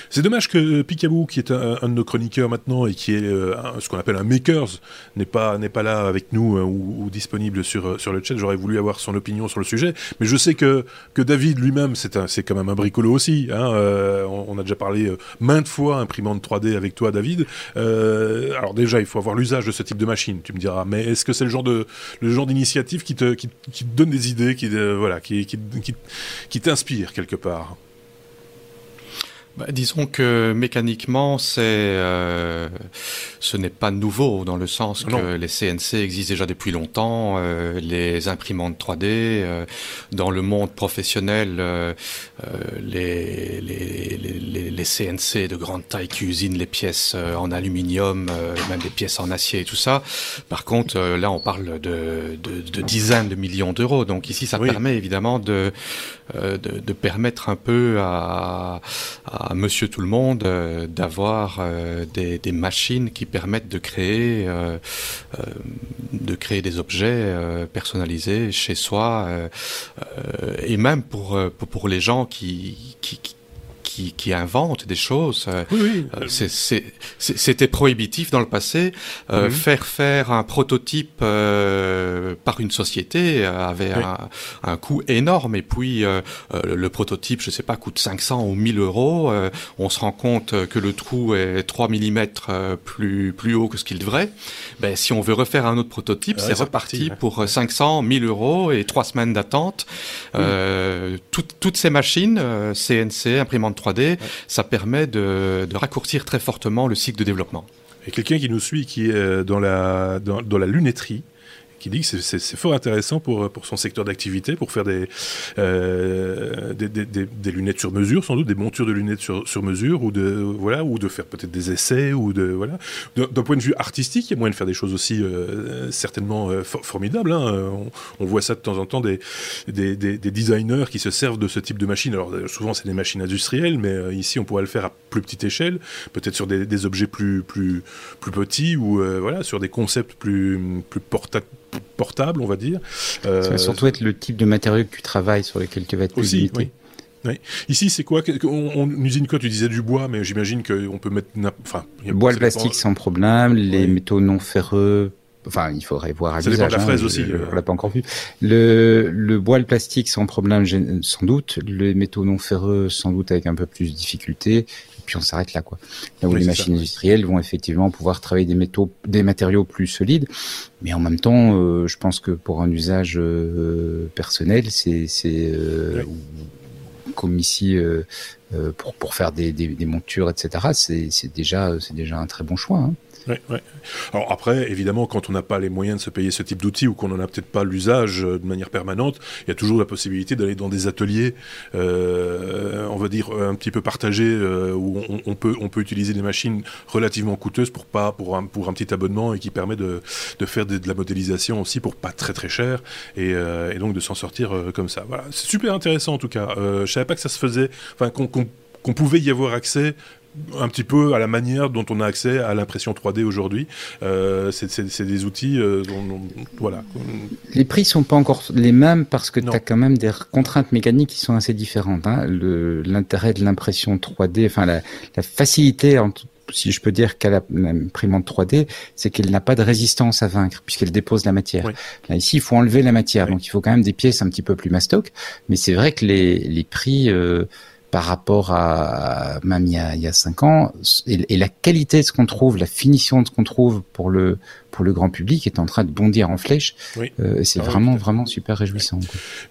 c'est dommage que Picaboo, qui est un, de nos chroniqueurs maintenant et qui est euh, ce qu'on appelle un makers, n'est pas n'est pas là avec nous euh, ou, disponible sur euh, sur le chat. J'aurais voulu avoir son opinion sur le sujet, mais je sais que que David lui-même c'est c'est quand même un bricolo aussi. Hein, euh, on, a déjà parlé maintes fois imprimante 3D avec toi, David. alors déjà, il faut avoir l'usage de ce type de machine. Tu me diras, mais est-ce que c'est le genre de le genre d'initiative qui te qui, te donne des idées, qui voilà, qui, qui, qui t'inspire quelque part? Bah, disons que mécaniquement, c'est, euh, ce n'est pas nouveau dans le sens non. que les CNC existent déjà depuis longtemps, euh, les imprimantes 3D, euh, dans le monde professionnel, euh, euh, les, les, les, les, CNC de grande taille qui usinent les pièces euh, en aluminium, même des pièces en acier et tout ça. Par contre, là, on parle de, de, de dizaines de millions d'euros. Donc ici, ça oui. permet évidemment de, de, de, permettre un peu à, Monsieur Tout le Monde euh, d'avoir euh, des, machines qui permettent de créer, euh, euh de créer des objets euh, personnalisés chez soi et même pour, pour, les gens qui qui, qui inventent des choses. Oui, oui. C'était prohibitif dans le passé. Euh, oui. Faire faire un prototype euh, par une société avait oui. un, un, coût énorme. Et puis euh, le prototype, je sais pas, coûte 500 ou 1000 euros. on se rend compte que le trou est 3 mm plus plus haut que ce qu'il devrait. Ben, si on veut refaire un autre prototype, c'est reparti parti, pour 500, 1000 euros et trois semaines d'attente. Tout, toutes ces machines, CNC, imprimante 3D, ouais. ça permet de, de, raccourcir très fortement le cycle de développement. Et quelqu'un qui nous suit, qui est dans la, dans, dans la lunetterie, qui dit que c'est fort intéressant pour, pour son secteur d'activité, pour faire des, euh, des, lunettes sur mesure, sans doute, des montures de lunettes sur, sur mesure, ou de, voilà, ou de faire peut-être des essais, ou de, voilà. D'un point de vue artistique, il y a moyen de faire des choses aussi euh, certainement euh, for formidables. Hein. On, voit ça de temps en temps, des, des, des, des, designers qui se servent de ce type de machine. Alors souvent, c'est des machines industrielles, mais euh, ici, on pourrait le faire à plus petite échelle, peut-être sur des, objets plus, plus, plus petits, ou euh, voilà, sur des concepts plus, plus portables portable, on va dire. Euh, ça va surtout être le type de matériau que tu travailles, sur lequel tu vas être aussi. Oui. Oui. Ici, c'est quoi? On, on, usine quoi? Tu disais du bois, mais j'imagine qu'on peut mettre. Enfin, bois, le plastique sans problème, les métaux non ferreux, enfin, il faudrait voir à Ça dépend de la fraise hein, aussi. On l'a pas encore vu. Le, le bois, le plastique, sans problème, sans doute. Les métaux non ferreux, sans doute avec un peu plus de difficulté. Et puis on s'arrête là, quoi. Là où les machines industrielles vont effectivement pouvoir travailler des métaux, des matériaux plus solides, mais en même temps, euh, je pense que pour un usage euh, personnel, c'est, c'est euh, comme ici pour pour faire des, des, des montures, etc. C'est, c'est déjà c'est déjà un très bon choix. Hein. Ouais, ouais. Alors après, évidemment, quand on n'a pas les moyens de se payer ce type d'outils ou qu'on n'en a peut-être pas l'usage euh, de manière permanente, il y a toujours la possibilité d'aller dans des ateliers, euh, on va dire un petit peu partagés, euh, où on, peut utiliser des machines relativement coûteuses pour pas pour un petit abonnement et qui permet de, faire de, la modélisation aussi pour pas très très cher et, euh, donc de s'en sortir euh, comme ça. Voilà, c'est super intéressant en tout cas. Euh, je savais pas que ça se faisait, enfin qu'on pouvait y avoir accès un petit peu à la manière dont on a accès à l'impression 3D aujourd'hui. Euh, c'est des outils euh, dont, voilà. Les prix sont pas encore les mêmes parce que tu as quand même des contraintes mécaniques qui sont assez différentes. Hein. L'intérêt de l'impression 3D, enfin la, la facilité en si je peux dire qu'à l'imprimante 3D, c'est qu'elle n'a pas de résistance à vaincre puisqu'elle dépose la matière. Là, ici, il faut enlever la matière, donc il faut quand même des pièces un petit peu plus mastoc. Mais c'est vrai que les, les prix euh, par rapport à même il y a, il y a cinq ans et, la qualité de ce qu'on trouve, la finition de ce qu'on trouve pour le pour le grand public est en train de bondir en flèche. Euh, c'est ah vraiment vraiment super réjouissant.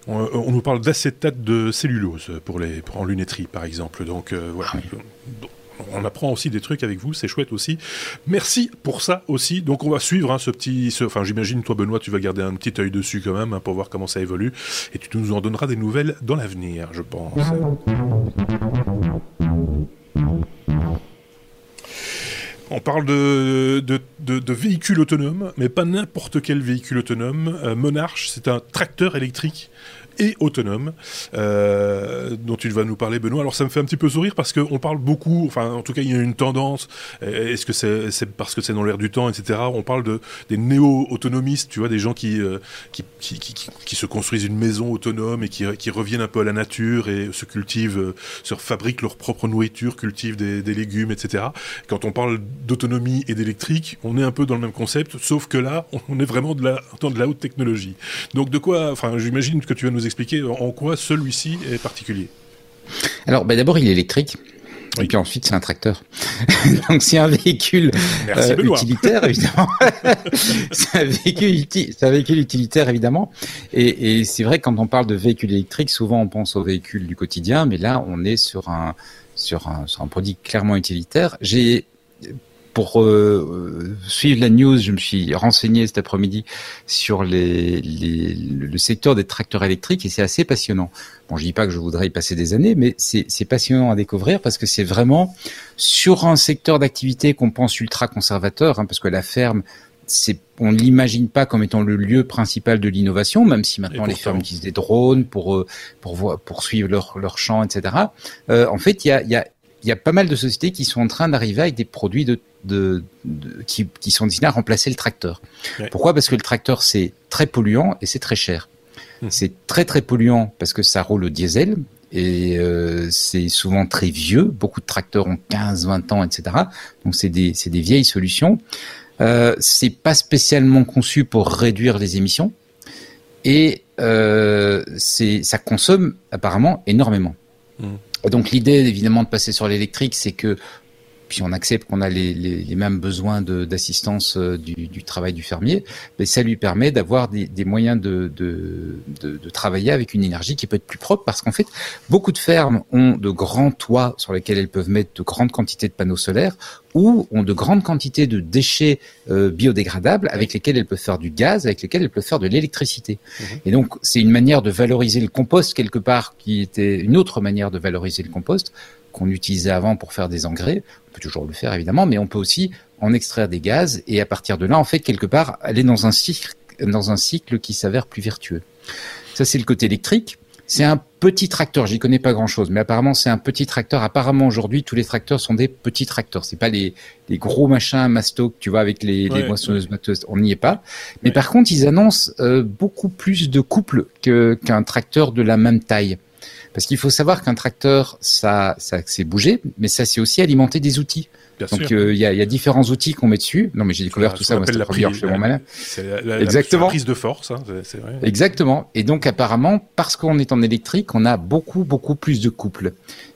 On, nous parle d'acétate de cellulose pour les pour en lunetterie par exemple. Donc euh, voilà. Ah on apprend aussi des trucs avec vous, c'est chouette aussi. Merci pour ça aussi. Donc on va suivre hein, ce petit, enfin j'imagine toi Benoît, tu vas garder un petit œil dessus quand même hein, pour voir comment ça évolue, et tu nous en donneras des nouvelles dans l'avenir, je pense. On parle de, de, véhicules autonomes, mais pas n'importe quel véhicule autonome. Euh, Monarch, c'est un tracteur électrique et autonome, euh, dont tu vas nous parler, Benoît. Alors ça me fait un petit peu sourire parce qu'on parle beaucoup, enfin en tout cas il y a une tendance, est-ce que c'est parce que c'est dans l'air du temps, etc. On parle de, des néo-autonomistes, tu vois, des gens qui, euh, qui, qui, qui, qui, se construisent une maison autonome et qui, qui reviennent un peu à la nature et se cultivent, euh, se fabriquent leur propre nourriture, cultivent des, des légumes, etc. Quand on parle d'autonomie et d'électrique, on est un peu dans le même concept, sauf que là, on est vraiment de la, dans de la haute technologie. Donc de quoi, enfin j'imagine que tu vas nous expliquer en quoi celui-ci est particulier Alors, ben d'abord, il est électrique. Et puis ensuite, c'est un tracteur. Donc, c'est un véhicule euh, utilitaire, évidemment. c'est un, véhicule utilitaire, évidemment. Et, et c'est vrai, quand on parle de véhicule électrique, souvent on pense aux véhicules du quotidien, mais là, on est sur un, sur un, sur un produit clairement utilitaire. J'ai pour euh, suivre la news, je me suis renseigné cet après-midi sur les, les, le secteur des tracteurs électriques et c'est assez passionnant. Bon, je dis pas que je voudrais y passer des années, mais c'est passionnant à découvrir parce que c'est vraiment sur un secteur d'activité qu'on pense ultra conservateur, hein, parce que la ferme, c'est on l'imagine pas comme étant le lieu principal de l'innovation, même si maintenant les fermes utilisent des drones pour euh, pour pour suivre leur leur champ, etc. Euh, en fait, il y a, y a y a pas mal de sociétés qui sont en train d'arriver avec des produits de, de, qui, qui, sont destinés à remplacer le tracteur. Pourquoi? Parce que le tracteur c'est très polluant et c'est très cher. Hum. C'est très très polluant parce que ça roule au diesel et euh, c'est souvent très vieux. Beaucoup de tracteurs ont 15, 20 ans, etc. Donc c'est des, des vieilles solutions. Euh, c'est pas spécialement conçu pour réduire les émissions et euh, c'est ça consomme apparemment énormément. Donc l'idée évidemment de passer sur l'électrique, c'est que puis on accepte qu'on a les, les, les, mêmes besoins d'assistance euh, du, du, travail du fermier, mais ça lui permet d'avoir des, des, moyens de, de, de, de, travailler avec une énergie qui peut être plus propre, parce qu'en fait, beaucoup de fermes ont de grands toits sur lesquels elles peuvent mettre de grandes quantités de panneaux solaires, ou ont de grandes quantités de déchets euh, biodégradables avec lesquels elles peuvent faire du gaz, avec lesquels elles peuvent faire de l'électricité. Mhm. Et donc, c'est une manière de valoriser le compost quelque part qui était une autre manière de valoriser le compost qu'on utilisait avant pour faire des engrais. On peut toujours le faire évidemment, mais on peut aussi en extraire des gaz et à partir de là, en fait, quelque part, aller dans un cycle, dans un cycle qui s'avère plus vertueux. Ça, c'est le côté électrique. C'est un petit tracteur, j'y connais pas grand chose, mais apparemment c'est un petit tracteur. Apparemment aujourd'hui tous les tracteurs sont des petits tracteurs. C'est pas les, les gros machins masto tu vois avec les, les moissonneuses On n'y est pas. Mais par contre ils annoncent euh, beaucoup plus de couple qu'un tracteur de la même taille. Parce qu'il faut savoir qu'un tracteur, ça, ça c'est bouger, mais ça c'est aussi alimenter des outils. Donc euh, il y, a, y, a, différents outils qu'on met dessus. Non, mais j'ai découvert tout ça. Moi, la prise, mon malin. La, Exactement. La prise de force, hein, c'est vrai. Exactement. Et donc apparemment, parce qu'on est en électrique, on a beaucoup beaucoup plus de couples.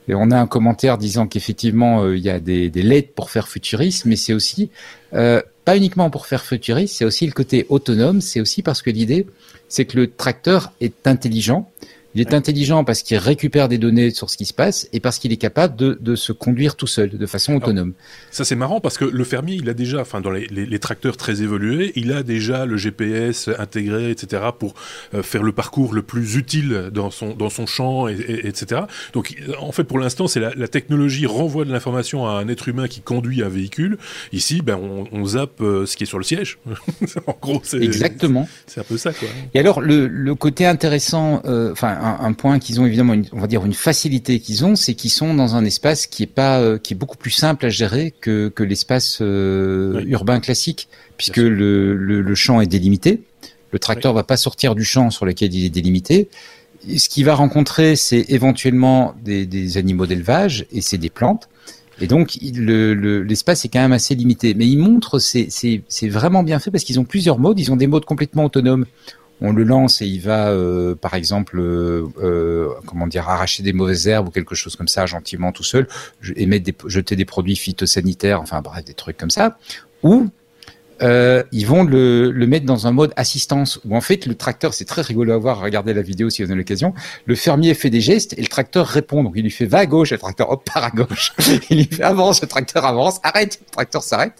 Et on a un commentaire disant qu'effectivement euh, il y a des, des LED pour faire futurisme, mais c'est aussi euh, pas uniquement pour faire futuriste, c'est aussi le côté autonome. C'est aussi parce que l'idée, c'est que le tracteur est intelligent il est intelligent parce qu'il récupère des données sur ce qui se passe et parce qu'il est capable de, de, se conduire tout seul, de façon autonome. ça c'est marrant parce que le fermier, il a déjà, enfin dans les, les, tracteurs très évolués, il a déjà le GPS intégré, etc. pour euh, faire le parcours le plus utile dans son dans son champ, et, etc. Donc en fait pour l'instant c'est la, la, technologie renvoie de l'information à un être humain qui conduit un véhicule. Ici, ben on, on zappe euh, ce qui est sur le siège. en gros, c'est exactement. C'est un peu ça quoi. Et alors le, le côté intéressant, euh, un, point qu'ils ont évidemment, une, on va dire une facilité qu'ils ont, c'est qu'ils sont dans un espace qui est pas, euh, qui est beaucoup plus simple à gérer que, que l'espace euh, urbain classique, puisque le, le, champ est délimité. Le tracteur va pas sortir du champ sur lequel il est délimité. ce qu'il va rencontrer, c'est éventuellement des, des animaux d'élevage et c'est des plantes. Et donc l'espace le, est quand même assez limité. Mais ils montrent, c'est vraiment bien fait parce qu'ils ont plusieurs modes. Ils ont des modes complètement autonomes on le lance et il va, euh, par exemple, euh, euh, comment dire, arracher des mauvaises herbes ou quelque chose comme ça gentiment tout seul, émettre des, jeter des produits phytosanitaires, enfin bref, des trucs comme ça. Ou euh, ils vont le, le, mettre dans un mode assistance où en fait le tracteur, c'est très rigolo à voir, regardez la vidéo si vous avez l'occasion, le fermier fait des gestes et le tracteur répond. Donc il lui fait va à gauche, et le tracteur hop part à gauche. il lui fait avance, le tracteur avance, arrête, le tracteur s'arrête.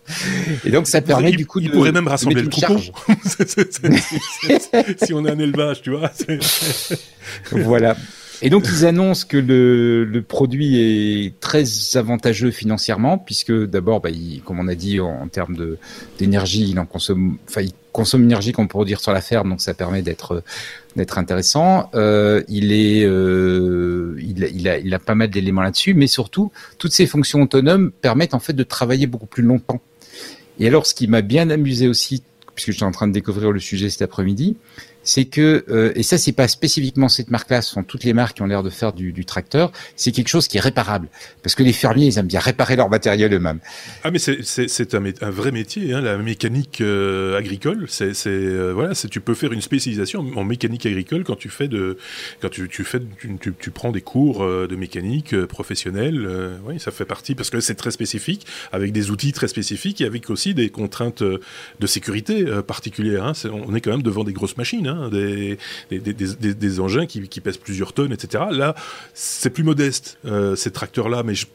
Et donc ça permet du coup il pourrait même rassembler le troupeau. si on a un élevage, tu vois. voilà. Et donc ils annoncent que le, le, produit est très avantageux financièrement puisque d'abord, bah, comme on a dit en, termes de d'énergie, il en consomme, enfin il consomme l'énergie qu'on pourrait dire sur la ferme, donc ça permet d'être d'être intéressant. Euh, il est, euh, il, il, a, il a pas mal d'éléments là-dessus, mais surtout toutes ces fonctions autonomes permettent en fait de travailler beaucoup plus longtemps. Et alors, ce qui m'a bien amusé aussi, puisque j'étais en train de découvrir le sujet cet après-midi, c'est que, euh, et ça c'est pas spécifiquement cette marque-là, ce sont toutes les marques qui ont l'air de faire du, du tracteur, c'est quelque chose qui est réparable. Parce que les fermiers, ils aiment bien réparer leur matériel eux-mêmes. Ah mais c'est un, un, vrai métier, hein, la mécanique euh, agricole. C'est euh, voilà, tu peux faire une spécialisation en mécanique agricole quand tu fais de, quand tu, tu fais, tu, tu, prends des cours de mécanique professionnelle. oui, ça fait partie parce que c'est très spécifique, avec des outils très spécifiques et avec aussi des contraintes de sécurité particulières. Hein. on est quand même devant des grosses machines. Hein. Des, des, engins qui, pèsent plusieurs tonnes, etc. Là, c'est plus modeste, euh, ces tracteurs-là, mais je,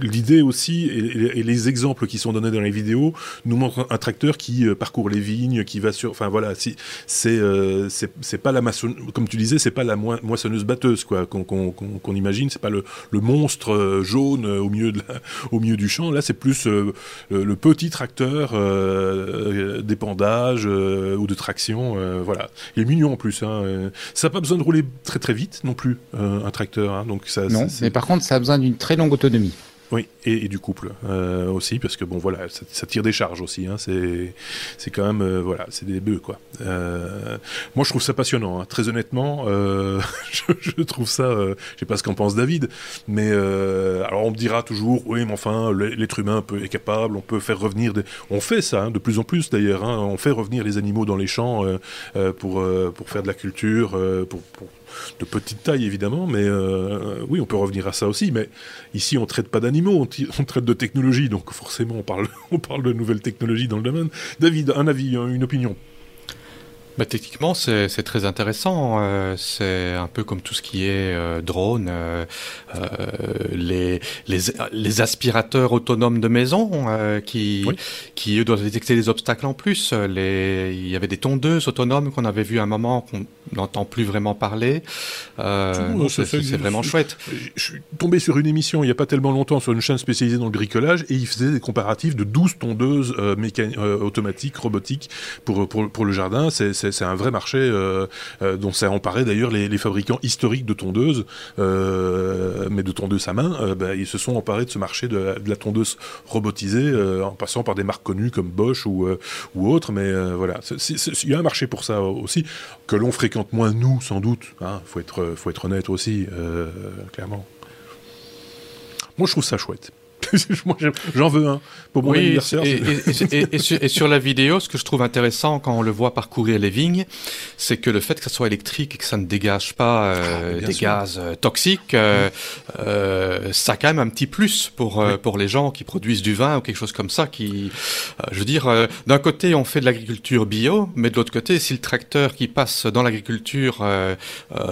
l'idée aussi, et, les exemples qui sont donnés dans les vidéos, nous montrent un tracteur qui euh, parcourt les vignes, qui va sur. Enfin voilà, si, c'est euh, c'est pas la maçon, comme tu disais, c'est pas la moissonneuse batteuse quoi qu'on imagine, c'est pas le, le, monstre euh, jaune au milieu de au milieu du champ. Là, c'est plus le, petit tracteur d'épandage ou de traction. voilà, il est mignon en plus. Hein, ça n'a pas besoin de rouler très très vite non plus un tracteur. Hein, donc ça. Non, mais par contre, ça a besoin d'une très longue autonomie. Oui, et, du couple euh, aussi, parce que bon, voilà, ça, tire des charges aussi. Hein, c'est, quand même, euh, voilà, c'est des bœufs quoi. Euh, moi, je trouve ça passionnant. Hein, très honnêtement, je, trouve ça. je sais pas ce qu'en pense David, mais alors on me dira toujours, oui, mais enfin, l'être humain est capable, on peut faire revenir. Des... On fait ça hein, de plus en plus d'ailleurs. On fait revenir les animaux dans les champs pour pour faire de la culture, pour de petite taille évidemment, mais euh, oui, on peut revenir à ça aussi. Mais ici, on traite pas d'animaux, on, traite de technologie, donc forcément, on parle, on parle de nouvelles technologies dans le domaine. David, un avis, une opinion bah, techniquement, c'est très intéressant. Euh, c'est un peu comme tout ce qui est euh, drone, euh, euh les, les, les, aspirateurs autonomes de maison euh, qui, qui eux doivent détecter les obstacles en plus. Les, il y avait des tondeuses autonomes qu'on avait vu à un moment qu'on n'entend plus vraiment parler. c'est vraiment chouette. Je suis tombé sur une émission il n'y a pas tellement longtemps sur une chaîne spécialisée dans le bricolage et ils faisaient des comparatifs de 12 tondeuses automatiques, robotiques pour, pour, pour le jardin. C'est c'est un vrai marché dont s'est emparé d'ailleurs les, fabricants historiques de tondeuses, mais de tondeuses à main. Ben, ils se sont emparés de ce marché de la, tondeuse robotisée en passant par des marques connues comme Bosch ou, ou autres. Mais voilà, il y a un marché pour ça aussi que l'on fréquente moins nous, sans doute. Il hein, faut être, faut être honnête aussi, clairement. Moi, je trouve ça chouette. J'en veux un pour mon anniversaire. Et, sur, la vidéo, ce que je trouve intéressant quand on le voit parcourir les vignes, c'est que le fait que ça soit électrique et que ça ne dégage pas euh, ah, des gaz euh, toxiques, euh, ça a quand même un petit plus pour pour les gens qui produisent du vin ou quelque chose comme ça. Qui, je veux dire, d'un côté on fait de l'agriculture bio, mais de l'autre côté, si le tracteur qui passe dans l'agriculture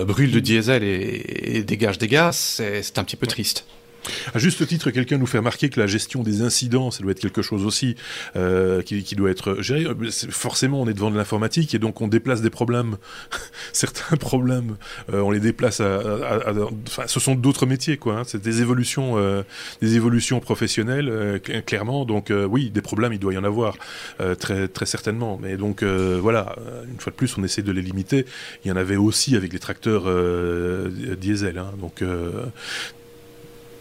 brûle de diesel et, dégage des gaz, c'est un petit peu triste. À juste titre, quelqu'un nous fait remarquer que la gestion des incidents, ça doit être quelque chose aussi euh, qui, doit être géré. Forcément, on est devant de l'informatique et donc on déplace des problèmes, certains problèmes, euh, on les déplace à, enfin, ce sont d'autres métiers, quoi. Hein. C'est des évolutions, euh, des évolutions professionnelles, clairement. Donc oui, des problèmes, il doit y en avoir très certainement. Mais donc voilà, une fois de plus, on essaie de les limiter. Il y en avait aussi avec les tracteurs diesel. Hein. donc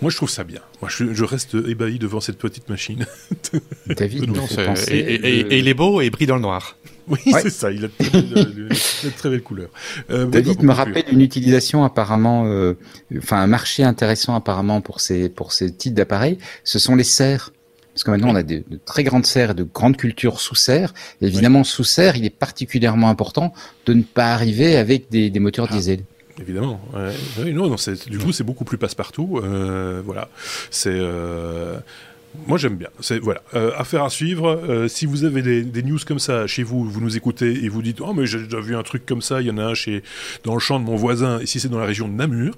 moi, je trouve ça bien. Moi, je, reste ébahi devant cette petite machine. David, non, et, il est beau et brille dans le noir. Oui, c'est ça. Il a de très belle couleur. Euh, David me rappelle une utilisation apparemment, euh, enfin un marché intéressant apparemment pour ces pour ces types d'appareils. Ce sont les serres. Parce que maintenant, on a de, très grandes serres et de grandes cultures sous serre. Évidemment, sous serre, il est particulièrement important de ne pas arriver avec des, moteurs ah. diesel. Évidemment. non, du coup, c'est beaucoup plus passe-partout. Euh, voilà. C'est. Euh, moi j'aime bien. C'est voilà, euh, affaire à suivre. si vous avez des, news comme ça chez vous, vous nous écoutez et vous dites oh mais j'ai déjà vu un truc comme ça. Il y en a un chez dans le champ de mon voisin. Et si c'est dans la région de Namur,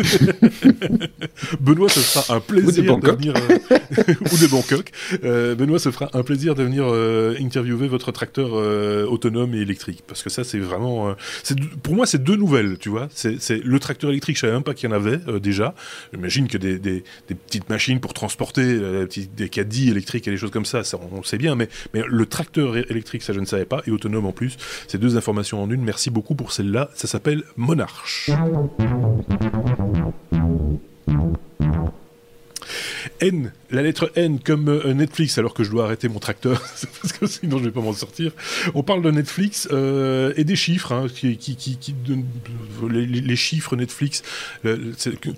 Benoît se fera un plaisir de venir euh, ou de Bangkok. Euh, Benoît se fera un plaisir de venir euh, interviewer votre tracteur autonome et électrique parce que ça c'est vraiment pour moi c'est deux nouvelles, tu vois. C'est le tracteur électrique, je savais même pas qu'il y en avait déjà. J'imagine que des, des, petites machines pour transporter des caddies électriques et des choses comme ça, ça on sait bien mais mais le tracteur électrique ça je ne savais pas et autonome en plus. C'est deux informations en une. Merci beaucoup pour celle-là. Ça s'appelle Monarch. N, la lettre N comme euh, Netflix, alors que je dois arrêter mon tracteur, parce que sinon je vais pas m'en sortir. On parle de Netflix euh, et des chiffres, hein, qui, les, chiffres Netflix.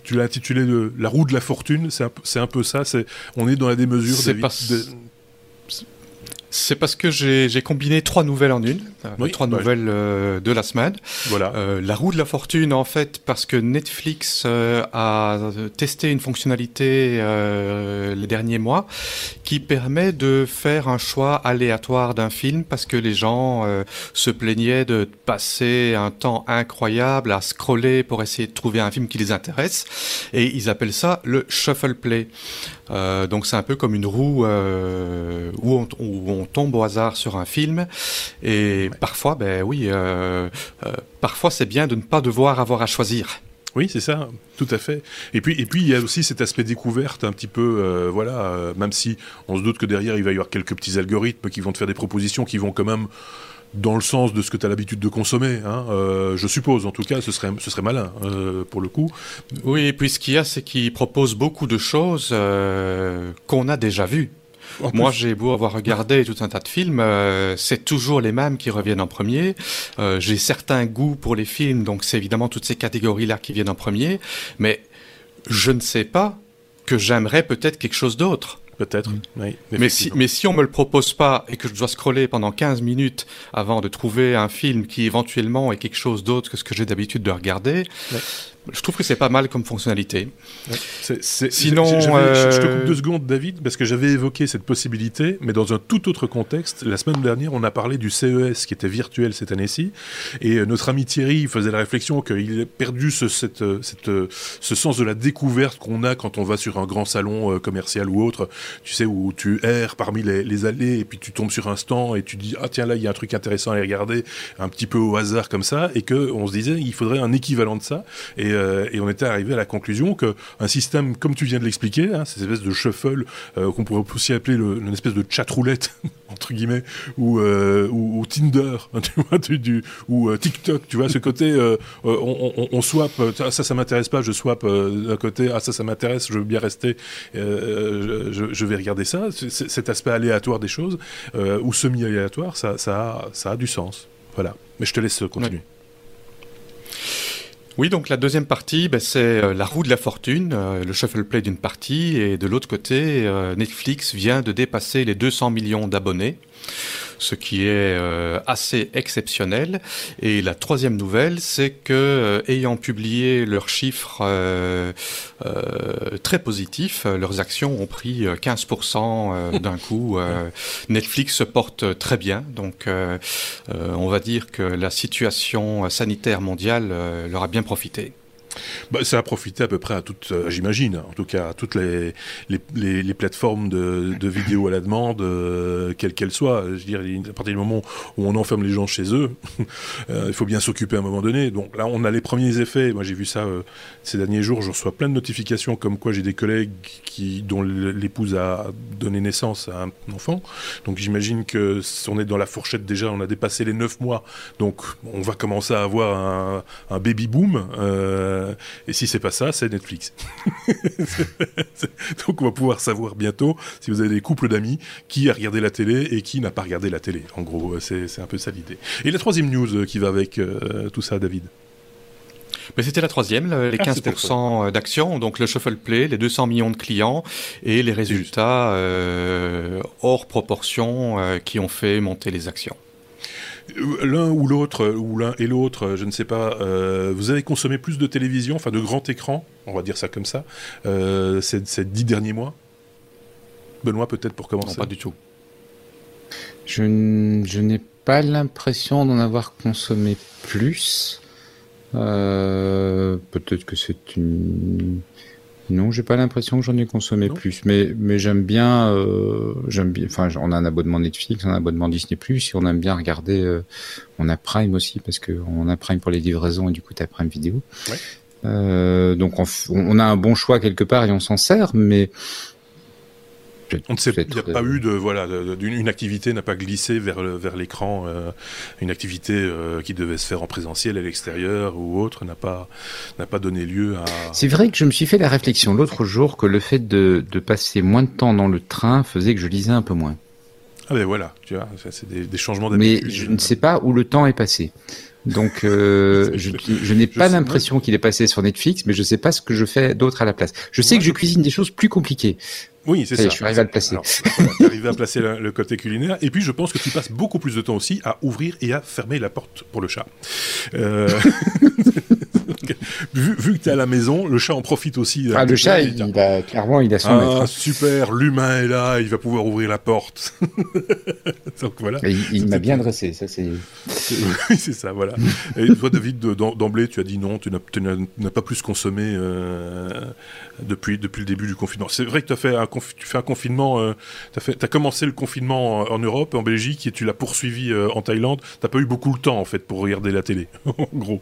tu l'as intitulé la roue de la fortune, c'est un, un, peu ça. on est dans la démesure. C'est parce que j'ai combiné trois nouvelles en une, euh, trois nouvelles euh, de la semaine. Voilà. Euh, la roue de la fortune, en fait, parce que Netflix a testé une fonctionnalité les derniers mois qui permet de faire un choix aléatoire d'un film parce que les gens se plaignaient de passer un temps incroyable à scroller pour essayer de trouver un film qui les intéresse et ils appellent ça le shuffle play. Euh, donc c'est un peu comme une roue euh, où, on, où, on, tombe au hasard sur un film. Et parfois, ben oui, euh, euh, parfois c'est bien de ne pas devoir avoir à choisir. Oui, c'est ça, tout à fait. Et puis, et puis, il y a aussi cet aspect découverte, un petit peu, euh, voilà, même si on se doute que derrière, il va y avoir quelques petits algorithmes qui vont te faire des propositions qui vont quand même dans le sens de ce que tu as l'habitude de consommer. Hein, euh, je suppose, en tout cas, ce serait, ce serait malin euh, pour le coup. Oui, et puis ce qu'il y a, c'est qu'il propose beaucoup de choses euh, qu'on a déjà vues. Moi, j'ai beau avoir regardé tout un tas de films, c'est toujours les mêmes qui reviennent en premier. j'ai certains goûts pour les films, donc c'est évidemment toutes ces catégories-là qui viennent en premier. Mais je ne sais pas que j'aimerais peut-être quelque chose d'autre. Peut-être, mm. oui. Mais si, mais si on me le propose pas et que je dois scroller pendant 15 minutes avant de trouver un film qui éventuellement est quelque chose d'autre que ce que j'ai d'habitude de regarder, je trouve que c'est pas mal comme fonctionnalité. Sinon, je te coupe deux euh, secondes, David, parce que j'avais évoqué cette possibilité, mais dans un tout autre contexte. La semaine dernière, on a parlé du CES qui était virtuel cette année-ci, et euh, notre ami Thierry faisait la réflexion qu'il a perdu ce, cette, euh, cette, ce sens de la découverte qu'on a quand on va sur un grand salon commercial ou autre. Tu sais où tu erres parmi les, les, allées et puis tu tombes sur un stand et tu dis ah tiens là il y a un truc intéressant à aller regarder un petit peu au hasard comme ça, et que on se disait il faudrait un équivalent de ça. Et euh, et, on était arrivé à la conclusion que un système, comme tu viens de l'expliquer, hein, ces espèces de shuffle qu'on pourrait aussi appeler le, une espèce de chat roulette entre guillemets ou, ou, Tinder, ou TikTok, tu vois, ce côté on, swap, ça, ça m'intéresse pas, je swap d'un côté, ah ça, ça m'intéresse, je veux bien rester, je, vais regarder ça. cet aspect aléatoire des choses ou semi-aléatoire, ça, ça a du sens. Voilà. Mais je te laisse continuer. Oui, donc la deuxième partie, ben, c'est euh, la roue de la fortune, euh, le shuffle play d'une partie, et de l'autre côté, euh, Netflix vient de dépasser les 200 millions d'abonnés ce qui est euh, assez exceptionnel. Et la troisième nouvelle, c'est que euh, ayant publié leurs chiffres euh, très positifs, leurs actions ont pris 15% d'un coup. Netflix se porte très bien, donc on va dire que la situation sanitaire mondiale leur a bien profité. Bah, ça a profité à peu près à toutes, euh, j'imagine, en tout cas à toutes les, plateformes de, de vidéos à la demande, euh, quelles qu'elles soient. Je veux dire, à partir du moment où on enferme les gens chez eux, euh, il faut bien s'occuper à un moment donné. Donc là, on a les premiers effets. Moi, j'ai vu ça ces derniers jours. Je reçois plein de notifications comme quoi j'ai des collègues dont l'épouse a donné naissance à un enfant. Donc j'imagine que on est dans la fourchette déjà, on a dépassé les 9 mois. Donc on va commencer à avoir un, baby boom. Euh, et si c'est pas ça, c'est Netflix. Donc on va pouvoir savoir bientôt si vous avez des couples d'amis qui a regardé la télé et qui n'a pas regardé la télé. En gros, c'est un peu ça l'idée. Et la troisième news euh, qui va avec euh, tout ça, David? Mais c'était la troisième, les 15% ah, d'actions, donc le shuffle play, les 200 millions de clients et les résultats hors proportion qui ont fait monter les actions l'un ou l'autre, ou l'un et l'autre, je ne sais pas, euh, vous avez consommé plus de télévision, enfin de grand écran, on va dire ça comme ça, euh, ces, dix derniers mois? Benoît, peut-être pour commencer Non, pas du tout. Je, n'ai pas l'impression d'en avoir consommé plus. Euh, peut-être que c'est une non, j'ai pas l'impression que j'en ai consommé plus, mais mais j'aime bien, euh, j'aime bien. Enfin, on a un abonnement Netflix, un abonnement Disney Plus, et on aime bien regarder. Euh, on a Prime aussi parce que on a Prime pour les livraisons et du coup t'as Prime vidéo. Ouais. Euh, donc on, on, a un bon choix quelque part et on s'en sert, mais on ne sait, il n'y a pas eu de voilà, une activité n'a pas glissé vers vers l'écran, euh, une activité euh, qui devait se faire en présentiel à l'extérieur ou autre n'a pas n'a pas donné lieu à. C'est vrai que je me suis fait la réflexion l'autre jour que le fait de, de passer moins de temps dans le train faisait que je lisais un peu moins. Ah ben voilà, tu vois, c'est des, des, changements d'habitude. Mais je ne sais pas où le temps est passé. Donc euh, je, je n'ai pas l'impression qu'il est passé sur Netflix, mais je ne sais pas ce que je fais d'autre à la place. Je sais que je cuisine des choses plus compliquées. Oui, c'est ça. Je suis arrivé à le placer. arrivé à placer le, côté culinaire. Et puis, je pense que tu passes beaucoup plus de temps aussi à ouvrir et à fermer la porte pour le chat. Euh... vu, vu, que tu es à la maison, le chat en profite aussi. Ah, le chat, il, a, clairement, il a son ah, super, l'humain est là, il va pouvoir ouvrir la porte. Donc voilà. il, m'a bien dressé, ça c'est. oui, c'est ça, voilà. Et toi, David, d'emblée, tu as dit non, tu n'as pas plus consommé euh, depuis, depuis le début du confinement. C'est vrai que tu as fait un, tu fais un confinement, euh, tu as, as, commencé le confinement en, Europe, en Belgique, et tu l'as poursuivi euh, en Thaïlande. Tu pas eu beaucoup de temps, en fait, pour regarder la télé, en gros.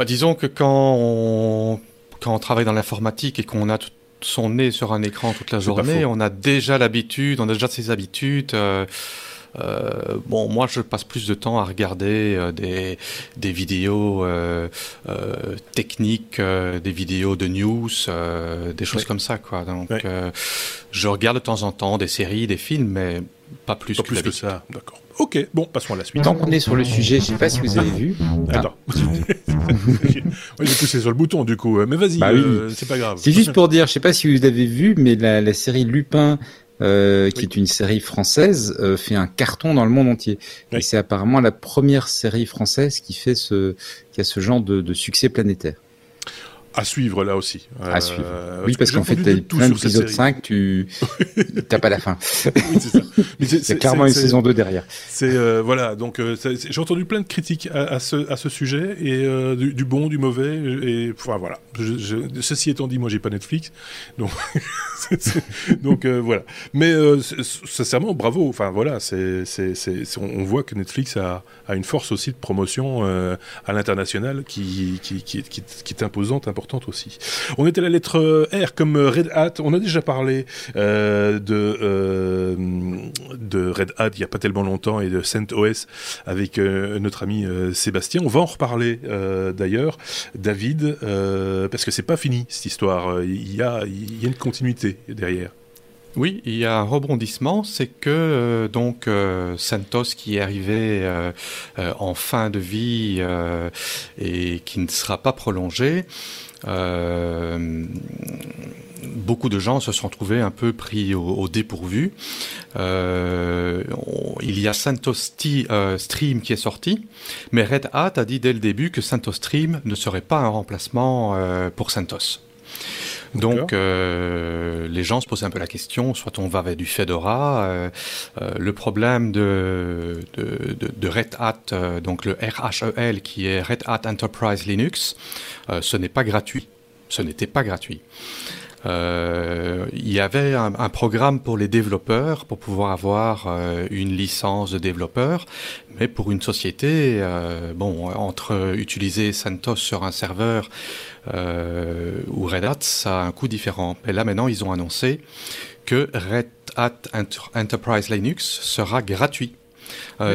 Bah, disons que quand on, quand on travaille dans l'informatique et qu'on a tout son nez sur un écran toute la journée, on a déjà l'habitude, on a déjà ses habitudes. Euh, euh, bon, moi, je passe plus de temps à regarder euh, des, des vidéos euh, techniques, des vidéos de news, des choses comme ça, quoi. Donc, je regarde de temps en temps des séries, des films, mais pas plus, pas que, plus que ça. D'accord. Ok, bon, passons à la suite. Tant qu'on est sur le sujet, je sais pas si vous avez vu. Attends. j'ai poussé sur le bouton du coup, mais vas-y, bah c'est pas grave. C'est juste pour dire, je sais pas si vous avez vu, mais la, la série Lupin euh, qui est une série française, euh, fait un carton dans le monde entier. Et c'est apparemment la première série française qui fait ce, qui a ce genre de, de succès planétaire. À suivre là aussi. À euh, suivre. oui, parce qu'en fait, plein d'épisodes 5, tu n'as pas la fin. c'est clairement une saison 2 derrière. C'est euh, voilà, donc euh, j'ai entendu plein de critiques à, ce, à ce sujet et du, bon, du mauvais et enfin voilà. ceci étant dit, moi j'ai pas Netflix, donc donc voilà. Mais sincèrement, bravo. Enfin voilà, c'est on, voit que Netflix a, a, une force aussi de promotion à l'international qui est imposante, importante aussi. On était à la lettre euh, R comme euh, Red Hat. On a déjà parlé euh, de, de Red Hat il n'y a pas tellement longtemps et de CentOS avec notre ami Sébastien. On va en reparler d'ailleurs, David, parce que c'est pas fini cette histoire. Il y a une continuité derrière. Oui, il y a un rebondissement, c'est que donc Santos qui est arrivé en fin de vie et qui ne sera pas prolongé, euh, beaucoup de gens se sont trouvés un peu pris au, dépourvu. Euh, il y a CentOS euh, Stream qui est sorti, mais Red Hat a dit dès le début que CentOS Stream ne serait pas un remplacement pour CentOS. Donc euh, les gens se posent un peu la question, soit on va vers du Fedora. Euh, euh, le problème de, de, de, de Red Hat, donc le RHEL qui est Red Hat Enterprise Linux, ce n'est pas gratuit. Ce n'était pas gratuit. Euh, il y avait un, un, programme pour les développeurs pour pouvoir avoir euh, une licence de développeur, mais pour une société, euh, bon, entre utiliser CentOS sur un serveur ou Red Hat, ça a un coût différent. Et là maintenant, ils ont annoncé que Red Hat Enterprise Linux sera gratuit,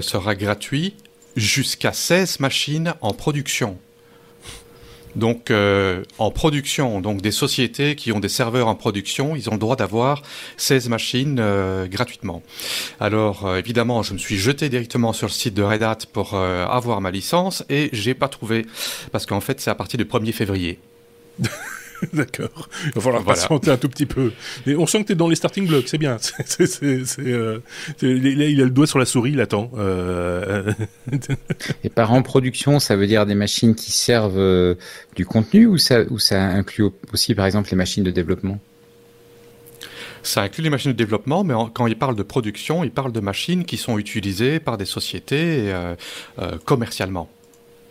sera gratuit jusqu'à 16 machines en production donc euh, en production, donc des sociétés qui ont des serveurs en production, ils ont le droit d'avoir 16 machines euh, gratuitement. Alors euh, évidemment, je me suis jeté directement sur le site de Red Hat pour avoir ma licence et j'ai pas trouvé parce qu'en fait c'est à partir du 1er février. D'accord. Il va falloir patienter un tout petit peu. Mais on sent que tu es dans les starting blocks, c'est bien. Euh, il a le doigt sur la souris, il attend. Euh... Et par en production, ça veut dire des machines qui servent euh, du contenu ou ça, ou ça inclut aussi, par exemple, les machines de développement? Ça inclut les machines de développement, mais quand il parle de production, il parle de machines qui sont utilisées par des sociétés euh, commercialement.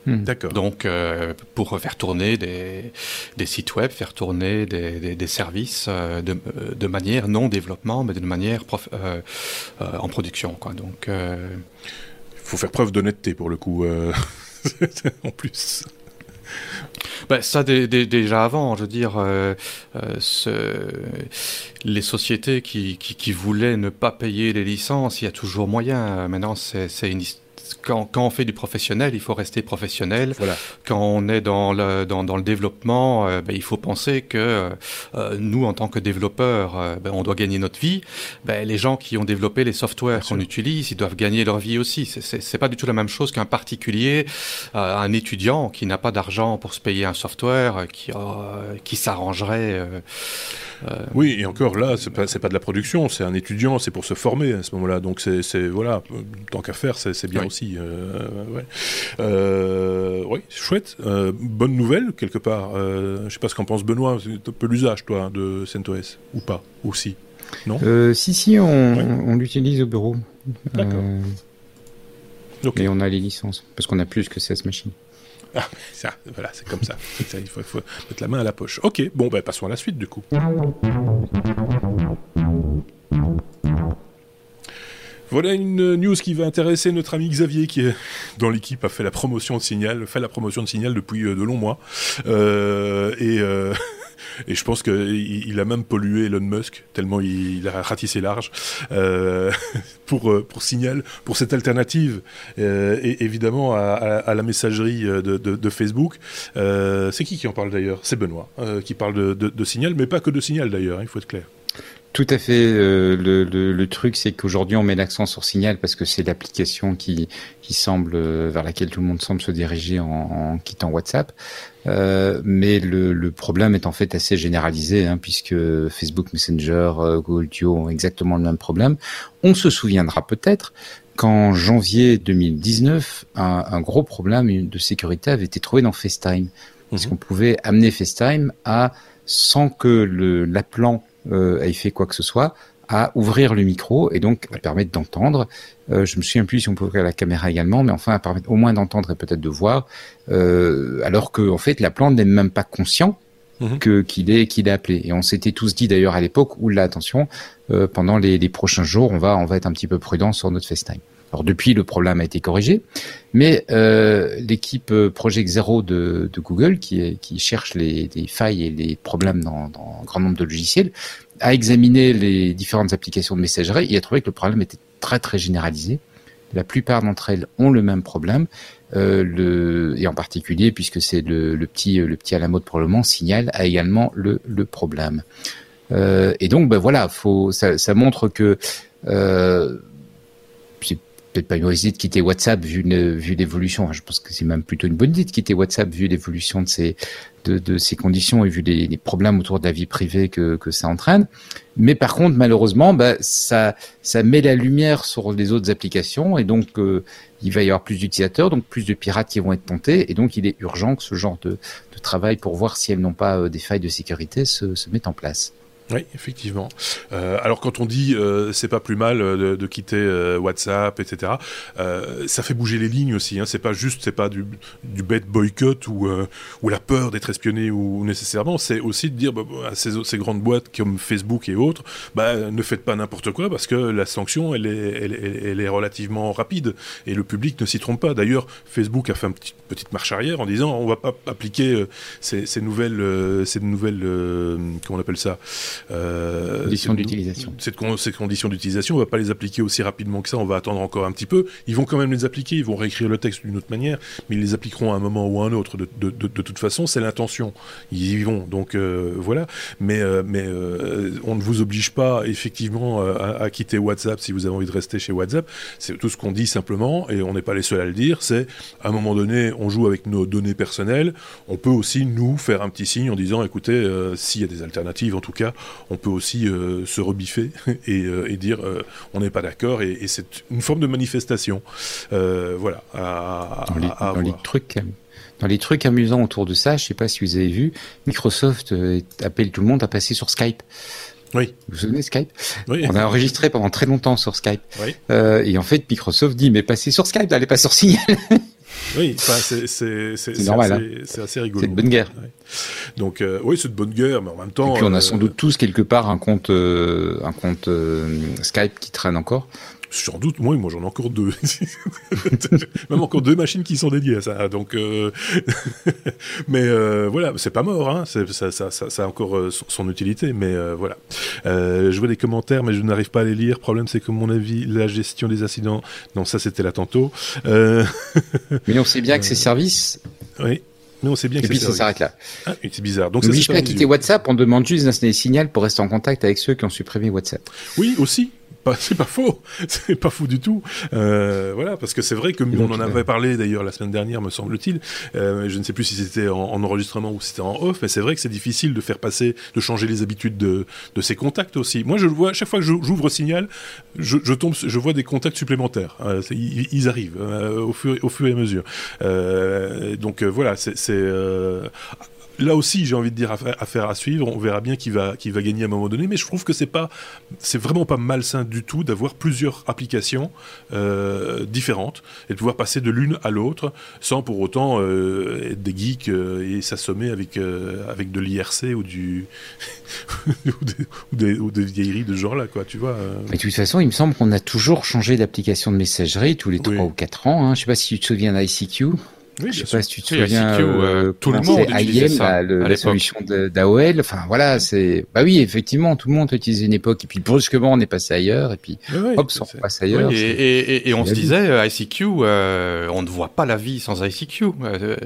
Hmm. D'accord. Donc, euh, pour faire tourner des, des, sites web, faire tourner des, des, services euh, de, de, manière non développement, mais de manière euh, en production. Quoi. Donc, il faut faire preuve d'honnêteté pour le coup, en plus. Ben, ça déjà avant, je veux dire, ce, les sociétés qui, qui, qui, voulaient ne pas payer les licences, il y a toujours moyen. Maintenant, c'est une histoire quand, quand, on fait du professionnel, il faut rester professionnel. Voilà. Quand on est dans le, dans, dans le développement, euh, ben, il faut penser que euh, nous, en tant que développeurs, euh, ben, on doit gagner notre vie. Ben, les gens qui ont développé les softwares qu'on utilise, ils doivent gagner leur vie aussi. C'est pas du tout la même chose qu'un particulier, un étudiant qui n'a pas d'argent pour se payer un software, qui, qui s'arrangerait oui, et encore là, c'est pas, pas de la production, c'est un étudiant, c'est pour se former à ce moment-là. Donc c'est voilà, tant qu'à faire, c'est bien aussi. Euh, ouais. Euh, oui, chouette. bonne nouvelle quelque part. je sais pas ce qu'en pense Benoît. C'est un peu l'usage toi de CentOS ou pas aussi. Non? Si si, on, l'utilise au bureau. D'accord. Et on a les licences parce qu'on a plus que 16 machines. Ah, ça, voilà, c'est comme ça. il faut, mettre la main à la poche. Ok, bon, ben, passons à la suite du coup. Voilà une news qui va intéresser notre ami Xavier qui dans l'équipe a fait la promotion de Signal, fait la promotion de Signal depuis euh, de longs mois euh, et euh, et je pense qu'il il a même pollué Elon Musk, tellement il, a ratissé large, pour, Signal, pour cette alternative, et évidemment à, la messagerie de, Facebook. C'est qui qui en parle d'ailleurs? C'est Benoît, qui parle de, de, Signal, mais pas que de Signal d'ailleurs, hein, il faut être clair. Tout à fait. Euh, le, le, le, truc, c'est qu'aujourd'hui, on met l'accent sur Signal parce que c'est l'application qui, qui semble vers laquelle tout le monde semble se diriger en, en quittant WhatsApp. Euh, mais le, le, problème est en fait assez généralisé, hein, puisque Facebook Messenger, euh, Google Duo ont exactement le même problème. On se souviendra peut-être qu'en janvier 2019, un, un, gros problème de sécurité avait été trouvé dans FaceTime. Parce mhm. qu'on pouvait amener FaceTime à, sans que l'appelant euh, ait fait quoi que ce soit, à ouvrir le micro et donc à permettre d'entendre. Euh, je me souviens plus si on peut ouvrir la caméra également, mais enfin à permettre au moins d'entendre et peut-être de voir, euh, alors que en fait l'appelant n'est même pas conscient mhm. que qu'il est qu'il est appelé. Et on s'était tous dit d'ailleurs à l'époque où là attention, euh, pendant les, les, prochains jours, on va on va être un petit peu prudent sur notre FaceTime. Alors depuis, le problème a été corrigé, mais euh, l'équipe euh, Project Zero de, Google, qui, qui cherche les, les, failles et les problèmes dans, dans un grand nombre de logiciels, a examiné les différentes applications de messagerie et a trouvé que le problème était très très généralisé. La plupart d'entre elles ont le même problème, euh, le, et en particulier puisque c'est le, le, petit le petit à la mode pour le moment, Signal a également le, le problème. Euh, et donc ben voilà, faut ça, ça montre que euh, peut-être pas une mauvaise idée de quitter WhatsApp vu, l'évolution. je pense que c'est même plutôt une bonne idée de quitter WhatsApp vu l'évolution de ces, de, de, ces conditions et vu les, les, problèmes autour de la vie privée que, que ça entraîne. Mais par contre, malheureusement, bah, ça, ça met la lumière sur les autres applications et donc euh, il va y avoir plus d'utilisateurs, donc plus de pirates qui vont être tentés et donc il est urgent que ce genre de, de travail pour voir si elles n'ont pas euh, des failles de sécurité se, se mette en place. Oui, effectivement. Euh, alors quand on dit euh, c'est pas plus mal euh, de, quitter WhatsApp, etc. Ça fait bouger les lignes aussi. Hein. C'est pas juste, c'est pas du, bête boycott ou la peur d'être espionné ou nécessairement. C'est aussi de dire bah, bah, à ces, grandes boîtes comme Facebook et autres, bah, ne faites pas n'importe quoi parce que la sanction elle est, relativement rapide et le public ne s'y trompe pas. D'ailleurs, Facebook a fait une petite, petite marche arrière en disant on va pas appliquer ces, ces nouvelles, ces nouvelles, comment on appelle ça? Conditions d'utilisation. Ces conditions d'utilisation, on va pas les appliquer aussi rapidement que ça, on va attendre encore un petit peu. Ils vont quand même les appliquer, ils vont réécrire le texte d'une autre manière, mais ils les appliqueront à un moment ou à un autre. De, de, de, de toute façon, c'est l'intention. Ils y vont, donc euh, voilà. Mais, euh, mais euh, on ne vous oblige pas effectivement à, à, quitter WhatsApp si vous avez envie de rester chez WhatsApp. C'est tout ce qu'on dit simplement, et on n'est pas les seuls à le dire. C'est à un moment donné, on joue avec nos données personnelles. On peut aussi nous faire un petit signe en disant, écoutez, euh, s'il y a des alternatives, en tout cas, on peut aussi euh, se rebiffer et, euh, et dire euh, on n'est pas d'accord et, et c'est une forme de manifestation. Voilà. À, dans les, à dans les trucs. Dans les trucs amusants autour de ça, je sais pas si vous avez vu, Microsoft appelle tout le monde à passer sur Skype. Oui. Vous vous souvenez Skype? Oui. On a enregistré pendant très longtemps sur Skype. Oui. Euh, et en fait, Microsoft dit mais passez sur Skype, n'allez pas sur Signal. Oui, c'est normal. C'est hein. assez rigolo. C'est de bonne guerre. Ouais. Donc euh, oui, c'est de bonne guerre, mais en même temps. Et puis on a euh, sans doute tous quelque part un compte, euh, un compte Skype qui traîne encore. Sans doute, moi, moi j'en ai encore deux. Même encore deux machines qui sont dédiées à ça. Donc, euh... mais euh, voilà, c'est pas mort. Hein. Ça, ça, ça, ça, a encore euh, son utilité. Mais voilà. Je vois des commentaires, mais je n'arrive pas à les lire. Le problème, c'est que mon avis, la gestion des incidents. Non, ça c'était là tantôt. mais on sait bien que ces services. Oui. Mais on sait bien et que puis ça s'arrête là. Ah, c'est bizarre. Donc, n'oblige pas à quitter WhatsApp, on demande juste d'installer Signal pour rester en contact avec ceux qui ont supprimé WhatsApp. Oui, aussi pas, c'est pas faux, c'est pas faux du tout. Euh, voilà, parce que c'est vrai que on en avait parlé d'ailleurs la semaine dernière, me semble-t-il. Euh, je ne sais plus si c'était en, en, enregistrement ou si c'était en off, mais c'est vrai que c'est difficile de faire passer, de changer les habitudes de, de ses contacts aussi. Moi, je le vois chaque fois que j'ouvre Signal, je, je, tombe, je vois des contacts supplémentaires. Euh, ils, ils, arrivent euh, au, fur, au fur et à mesure. Euh, donc euh, voilà, c'est là aussi, j'ai envie de dire affaire à suivre. On verra bien qui va, qui va gagner à un moment donné. Mais je trouve que c'est pas, c'est vraiment pas malsain du tout d'avoir plusieurs applications euh, différentes et de pouvoir passer de l'une à l'autre sans pour autant euh, être des geeks euh, et s'assommer avec avec de l'IRC ou du ou, des, ou, des, ou, des, vieilleries de genre là, quoi. Tu vois. Mais de toute façon, il me semble qu'on a toujours changé d'application de messagerie tous les trois ou quatre ans. Hein. Je sais pas si tu te souviens d'ICQ. Oui, je sais pas si tu te souviens, euh, tout le monde utilisait IM, ça la, le, la solution d'AOL. Enfin voilà, c'est bah oui, effectivement, tout le monde a utilisé une époque et puis brusquement on est passé ailleurs et puis oui, hop, on passe ailleurs. Oui, et, et, et, on se disait euh, ICQ, euh, on ne voit pas la vie sans ICQ. Euh,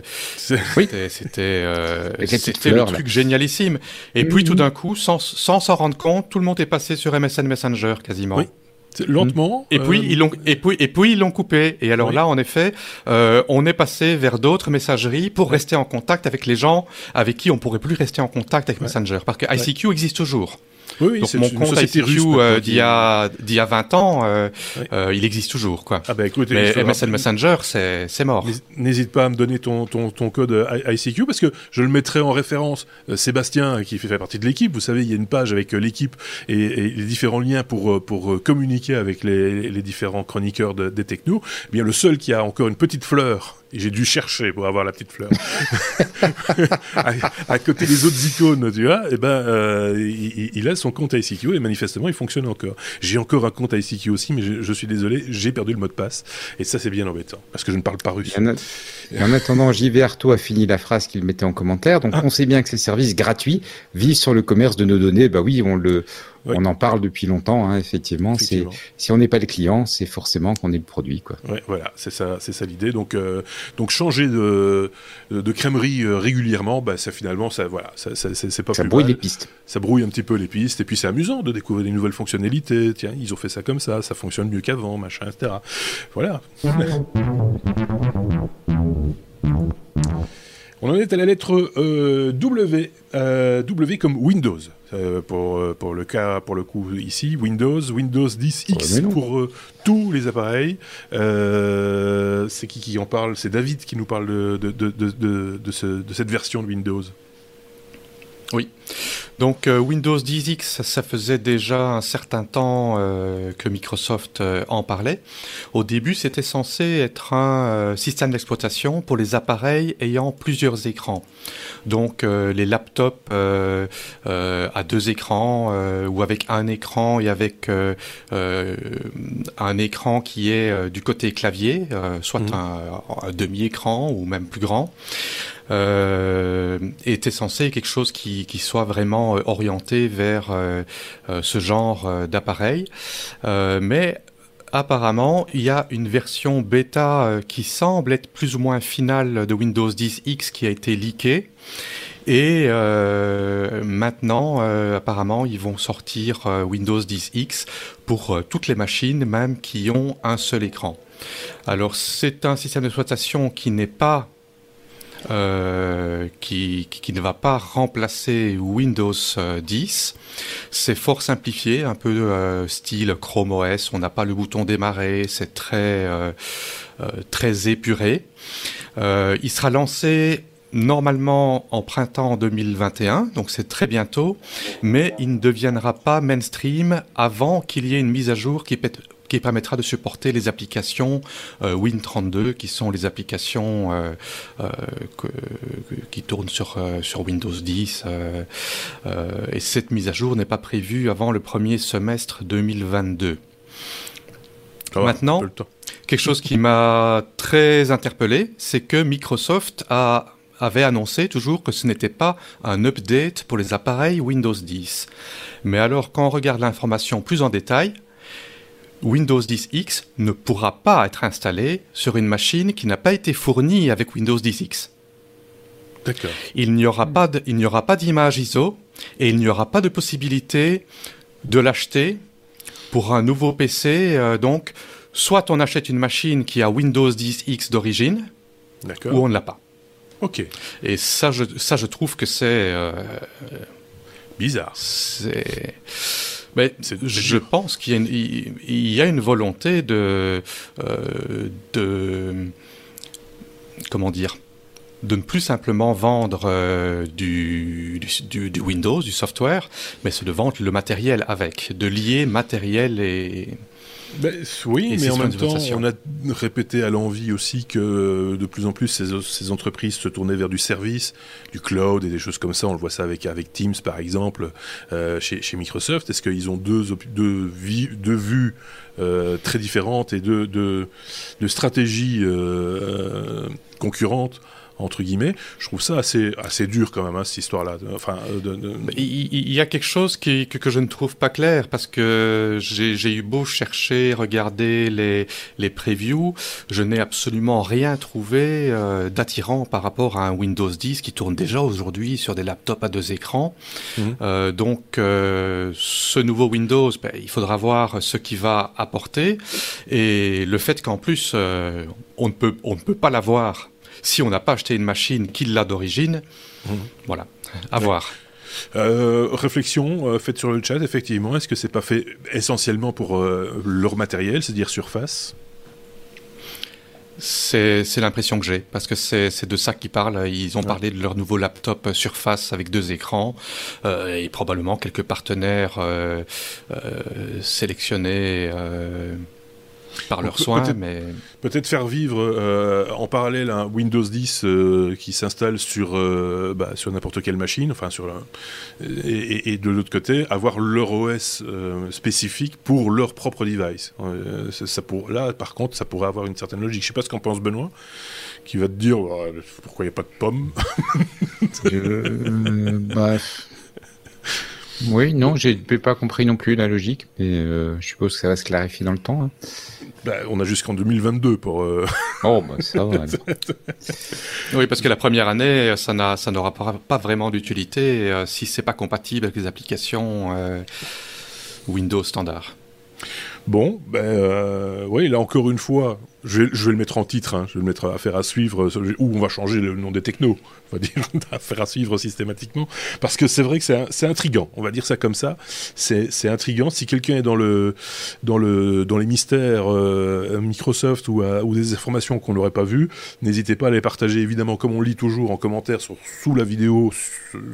oui, c'était euh, c'était le truc là. génialissime. Et mmh. puis tout d'un coup, sans sans s'en rendre compte, tout le monde est passé sur MSN Messenger quasiment. Oui. Lentement. Et puis ils l'ont et puis et puis ils l'ont coupé. Et alors là, en effet, on est passé vers d'autres messageries pour rester en contact avec les gens avec qui on pourrait plus rester en contact avec Messenger, parce que ICQ existe toujours. Oui, Donc mon compte ICQ euh, d'il y a d'il y a 20 ans, euh, euh, il existe toujours quoi. Ah bah écoute, mais MSN Messenger, c'est c'est mort. N'hésite pas à me donner ton ton, ton code ICQ parce que je le mettrai en référence. Sébastien, qui fait partie de l'équipe, vous savez, il y a une page avec l'équipe et, les différents liens pour pour communiquer avec les, différents chroniqueurs de, des technos. Eh bien, le seul qui a encore une petite fleur et j'ai dû chercher pour avoir la petite fleur. à, côté des autres icônes, tu vois, et eh ben, euh, il, il, a son compte ICQ et manifestement, il fonctionne encore. J'ai encore un compte ICQ aussi, mais je, je suis désolé, j'ai perdu le mot de passe. Et ça, c'est bien embêtant, parce que je ne parle pas russe. Et en, attendant, JV Arto a fini la phrase qu'il mettait en commentaire. Donc, ah. on sait bien que ces services gratuits vivent sur le commerce de nos données. Bah oui, on le, on en parle depuis longtemps, hein, effectivement. Si on n'est pas le client, c'est forcément qu'on est le produit, quoi. Ouais, voilà, c'est ça, c'est ça l'idée. Donc, euh, donc changer de, de crèmerie euh, régulièrement, bah, ça finalement, ça, voilà, ça, ça c'est pas. Ça brouille les pistes. Ça brouille un petit peu les pistes, et puis c'est amusant de découvrir des nouvelles fonctionnalités. Tiens, ils ont fait ça comme ça, ça fonctionne mieux qu'avant, machin, etc. Voilà. On en est à la lettre euh, W, euh, W comme Windows. Euh, pour, pour le cas, pour le coup ici, Windows, Windows 10X pour tous les appareils. c'est qui qui en parle? C'est David qui nous parle de, de, de, de cette version de Windows. Oui. Donc euh, Windows 10X, ça faisait déjà un certain temps euh, que Microsoft euh, en parlait. Au début, c'était censé être un système d'exploitation pour les appareils ayant plusieurs écrans. Donc les laptops à deux écrans ou avec un écran et avec un écran qui est du côté clavier, soit mmh. un demi-écran ou même plus grand était censé quelque chose qui, soit vraiment euh, orienté vers euh, euh, ce genre d'appareil. mais apparemment, il y a une version bêta qui semble être plus ou moins finale de Windows 10X qui a été leakée. Et euh, maintenant, apparemment, ils vont sortir Windows 10X pour toutes les machines, même qui ont un seul écran. Alors, c'est un système d'exploitation qui n'est pas euh, qui, ne va pas remplacer Windows 10. Euh, c'est fort simplifié, un peu euh, style Chrome OS. On n'a pas le bouton démarrer, c'est très très épuré. il sera lancé normalement en printemps 2021, donc c'est très bientôt, mais il ne deviendra pas mainstream avant qu'il y ait une mise à jour qui, qui permettra de supporter les applications euh, Win32, qui sont les applications euh, euh, qui tournent sur, sur Windows 10. et cette mise à jour n'est pas prévue avant le premier semestre 2022. Maintenant, quelque chose qui m'a très interpellé, c'est que Microsoft a avait annoncé toujours que ce n'était pas un update pour les appareils Windows 10. Mais alors, quand on regarde l'information plus en détail, Windows 10X ne pourra pas être installé sur une machine qui n'a pas été fournie avec Windows 10X. D'accord. Il n'y aura pas il n'y aura pas d'image ISO et il n'y aura pas de possibilité de l'acheter pour un nouveau PC. Euh, donc, soit on achète une machine qui a Windows 10X d'origine, ou on ne l'a pas. Ok. Et ça, je, ça, je trouve que c'est euh, bizarre. C'est mais je pense qu'il y, a une volonté de, euh, de comment dire de ne plus simplement vendre euh, du, du, du, Windows, du software, mais c'est de vendre le matériel avec, de lier matériel et, ben, oui, mais en même temps, on a répété à l'envie aussi que de plus en plus ces, entreprises se tournaient vers du service, du cloud et des choses comme ça. On le voit ça avec, avec Teams par exemple euh, chez, chez, Microsoft. Est-ce qu'ils ont deux, deux, deux vues euh, très différentes et deux, deux, stratégies euh, concurrentes entre guillemets. Je trouve ça assez, assez dur quand même, hein, cette histoire-là. Enfin, il, y a quelque chose qui, que, que, je ne trouve pas clair parce que j'ai eu beau chercher, regarder les, les previews, je n'ai absolument rien trouvé d'attirant par rapport à un Windows 10 qui tourne déjà aujourd'hui sur des laptops à deux écrans. Mhm. donc, ce nouveau Windows, ben, il faudra voir ce qu'il va apporter et le fait qu'en plus euh, on ne peut on ne peut pas l'avoir si on n'a pas acheté une machine qui l'a d'origine. Mmh. Voilà, à voir. Euh, réflexion euh, faite sur le chat, effectivement. Est-ce que c'est pas fait essentiellement pour leur matériel, c'est-à-dire Surface? C'est l'impression que j'ai, parce que c'est de ça qu'ils parlent. Ils ont parlé de leur nouveau laptop Surface avec deux écrans euh, et probablement quelques partenaires euh, euh, sélectionnés par leurs soins. Peut-être, mais... peut-être faire vivre euh, en parallèle un Windows 10 euh, qui s'installe sur, euh, bah, sur n'importe quelle machine, enfin sur et, et, de l'autre côté, avoir leur OS spécifique pour leur propre device. ça pour, là, par contre, ça pourrait avoir une certaine logique. Je sais pas ce qu'en pense Benoît, qui va te dire pourquoi il n'y a pas de pommes. bref. Oui, non, j'ai pas compris non plus la logique, mais euh, je suppose que ça va se clarifier dans le temps. Hein. Bah, on a jusqu'en 2022 pour. Euh, oh, bah ça va. oui, parce que la première année, ça n'aura pas, vraiment d'utilité euh, si c'est pas compatible avec les applications Windows standard. Bon, ben oui, là encore une fois, je vais, le mettre en titre, hein. je vais le mettre à faire à suivre, ou on va changer le nom des technos on va dire, à faire à suivre systématiquement. Parce que c'est vrai que c'est intrigant, on va dire ça comme ça. C'est intrigant. Si quelqu'un est dans, le, dans, le, dans les mystères euh, Microsoft ou, ou, des informations qu'on n'aurait pas vues, n'hésitez pas à les partager, évidemment, comme on lit toujours en commentaire sous la vidéo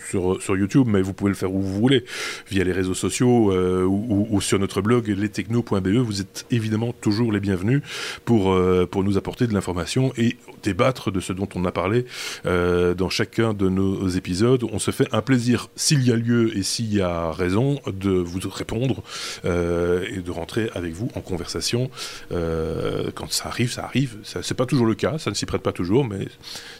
sur, sur, YouTube, mais vous pouvez le faire où vous voulez, via les réseaux sociaux euh, ou, sur notre blog lestechno.be. Vous êtes évidemment toujours les bienvenus pour, euh, pour nous apporter de l'information et débattre de ce dont on a parlé dans dans chacun de nos épisodes. On se fait un plaisir, s'il y a lieu et s'il y a raison, de vous répondre euh, et de rentrer avec vous en conversation. Euh, quand ça arrive, ça arrive. C'est pas toujours le cas, ça ne s'y prête pas toujours, mais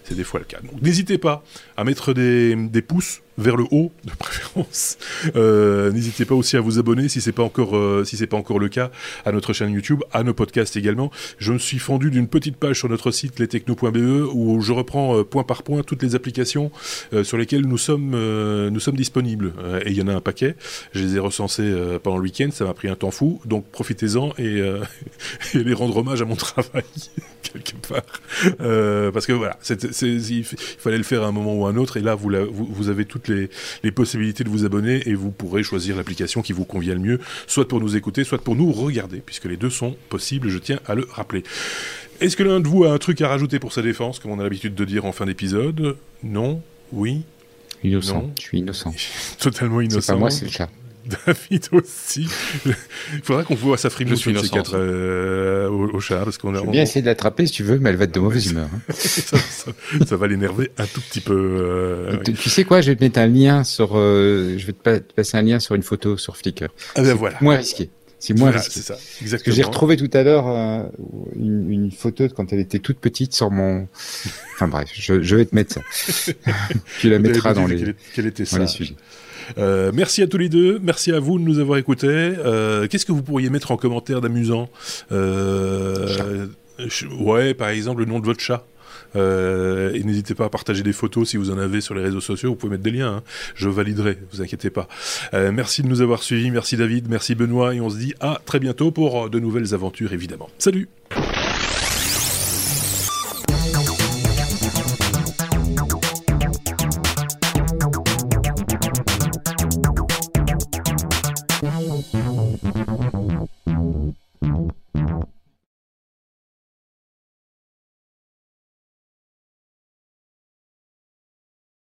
c'est des fois le cas. Donc n'hésitez pas à mettre des pouces vers le haut de préférence. Euh, n'hésitez pas aussi à vous abonner si c'est pas encore euh, si c'est pas encore le cas à notre chaîne YouTube, à nos podcasts également. Je me suis fendu d'une petite page sur notre site lestechno.be où je reprends euh, point par point toutes les applications sur lesquelles nous sommes nous sommes disponibles et il y en a un paquet. Je les ai recensés pendant le week-end, ça m'a pris un temps fou, donc profitez-en et, et les rendre hommage à mon travail quelque part parce que voilà, il fallait le faire à un moment ou à un autre et là vous, vous, avez les, possibilités de vous abonner et vous pourrez choisir l'application qui vous convient le mieux, soit pour nous écouter, soit pour nous regarder, puisque les deux sont possibles, je tiens à le rappeler. Est-ce que l'un de vous a un truc à rajouter pour sa défense, comme on a l'habitude de dire en fin d'épisode? Non? Oui? Innocent, je suis innocent. Totalement innocent. C'est pas moi, c'est le chat. David aussi. Il faudra qu'on voit sa de ces quatre euh, au, chat. Parce qu'on a, Je vais bien essayer de l'attraper si tu veux, mais elle va être de mauvaise humeur. Hein. ça, va l'énerver un tout petit peu. Euh, tu, sais quoi Je vais te mettre un lien sur. Euh, je vais te, passer un lien sur une photo sur Flickr. Ah ben voilà. Moins risqué. C'est moins risqué. C'est ça. Exactement. Parce que j'ai retrouvé tout à l'heure une, une, photo de quand elle était toute petite sur mon. Enfin bref, je, je vais te mettre ça. tu la mettras dans les. Quel était ça euh, merci à tous les deux, merci à vous de nous avoir écoutés. Euh, qu'est-ce que vous pourriez mettre en commentaire d'amusant euh, Ouais, par exemple le nom de votre chat. et n'hésitez pas à partager des photos si vous en avez sur les réseaux sociaux. Vous pouvez mettre des liens. Hein. Je validerai, vous inquiétez pas. merci de nous avoir suivis. Merci David. Merci Benoît. Et on se dit à très bientôt pour de nouvelles aventures, évidemment. Salut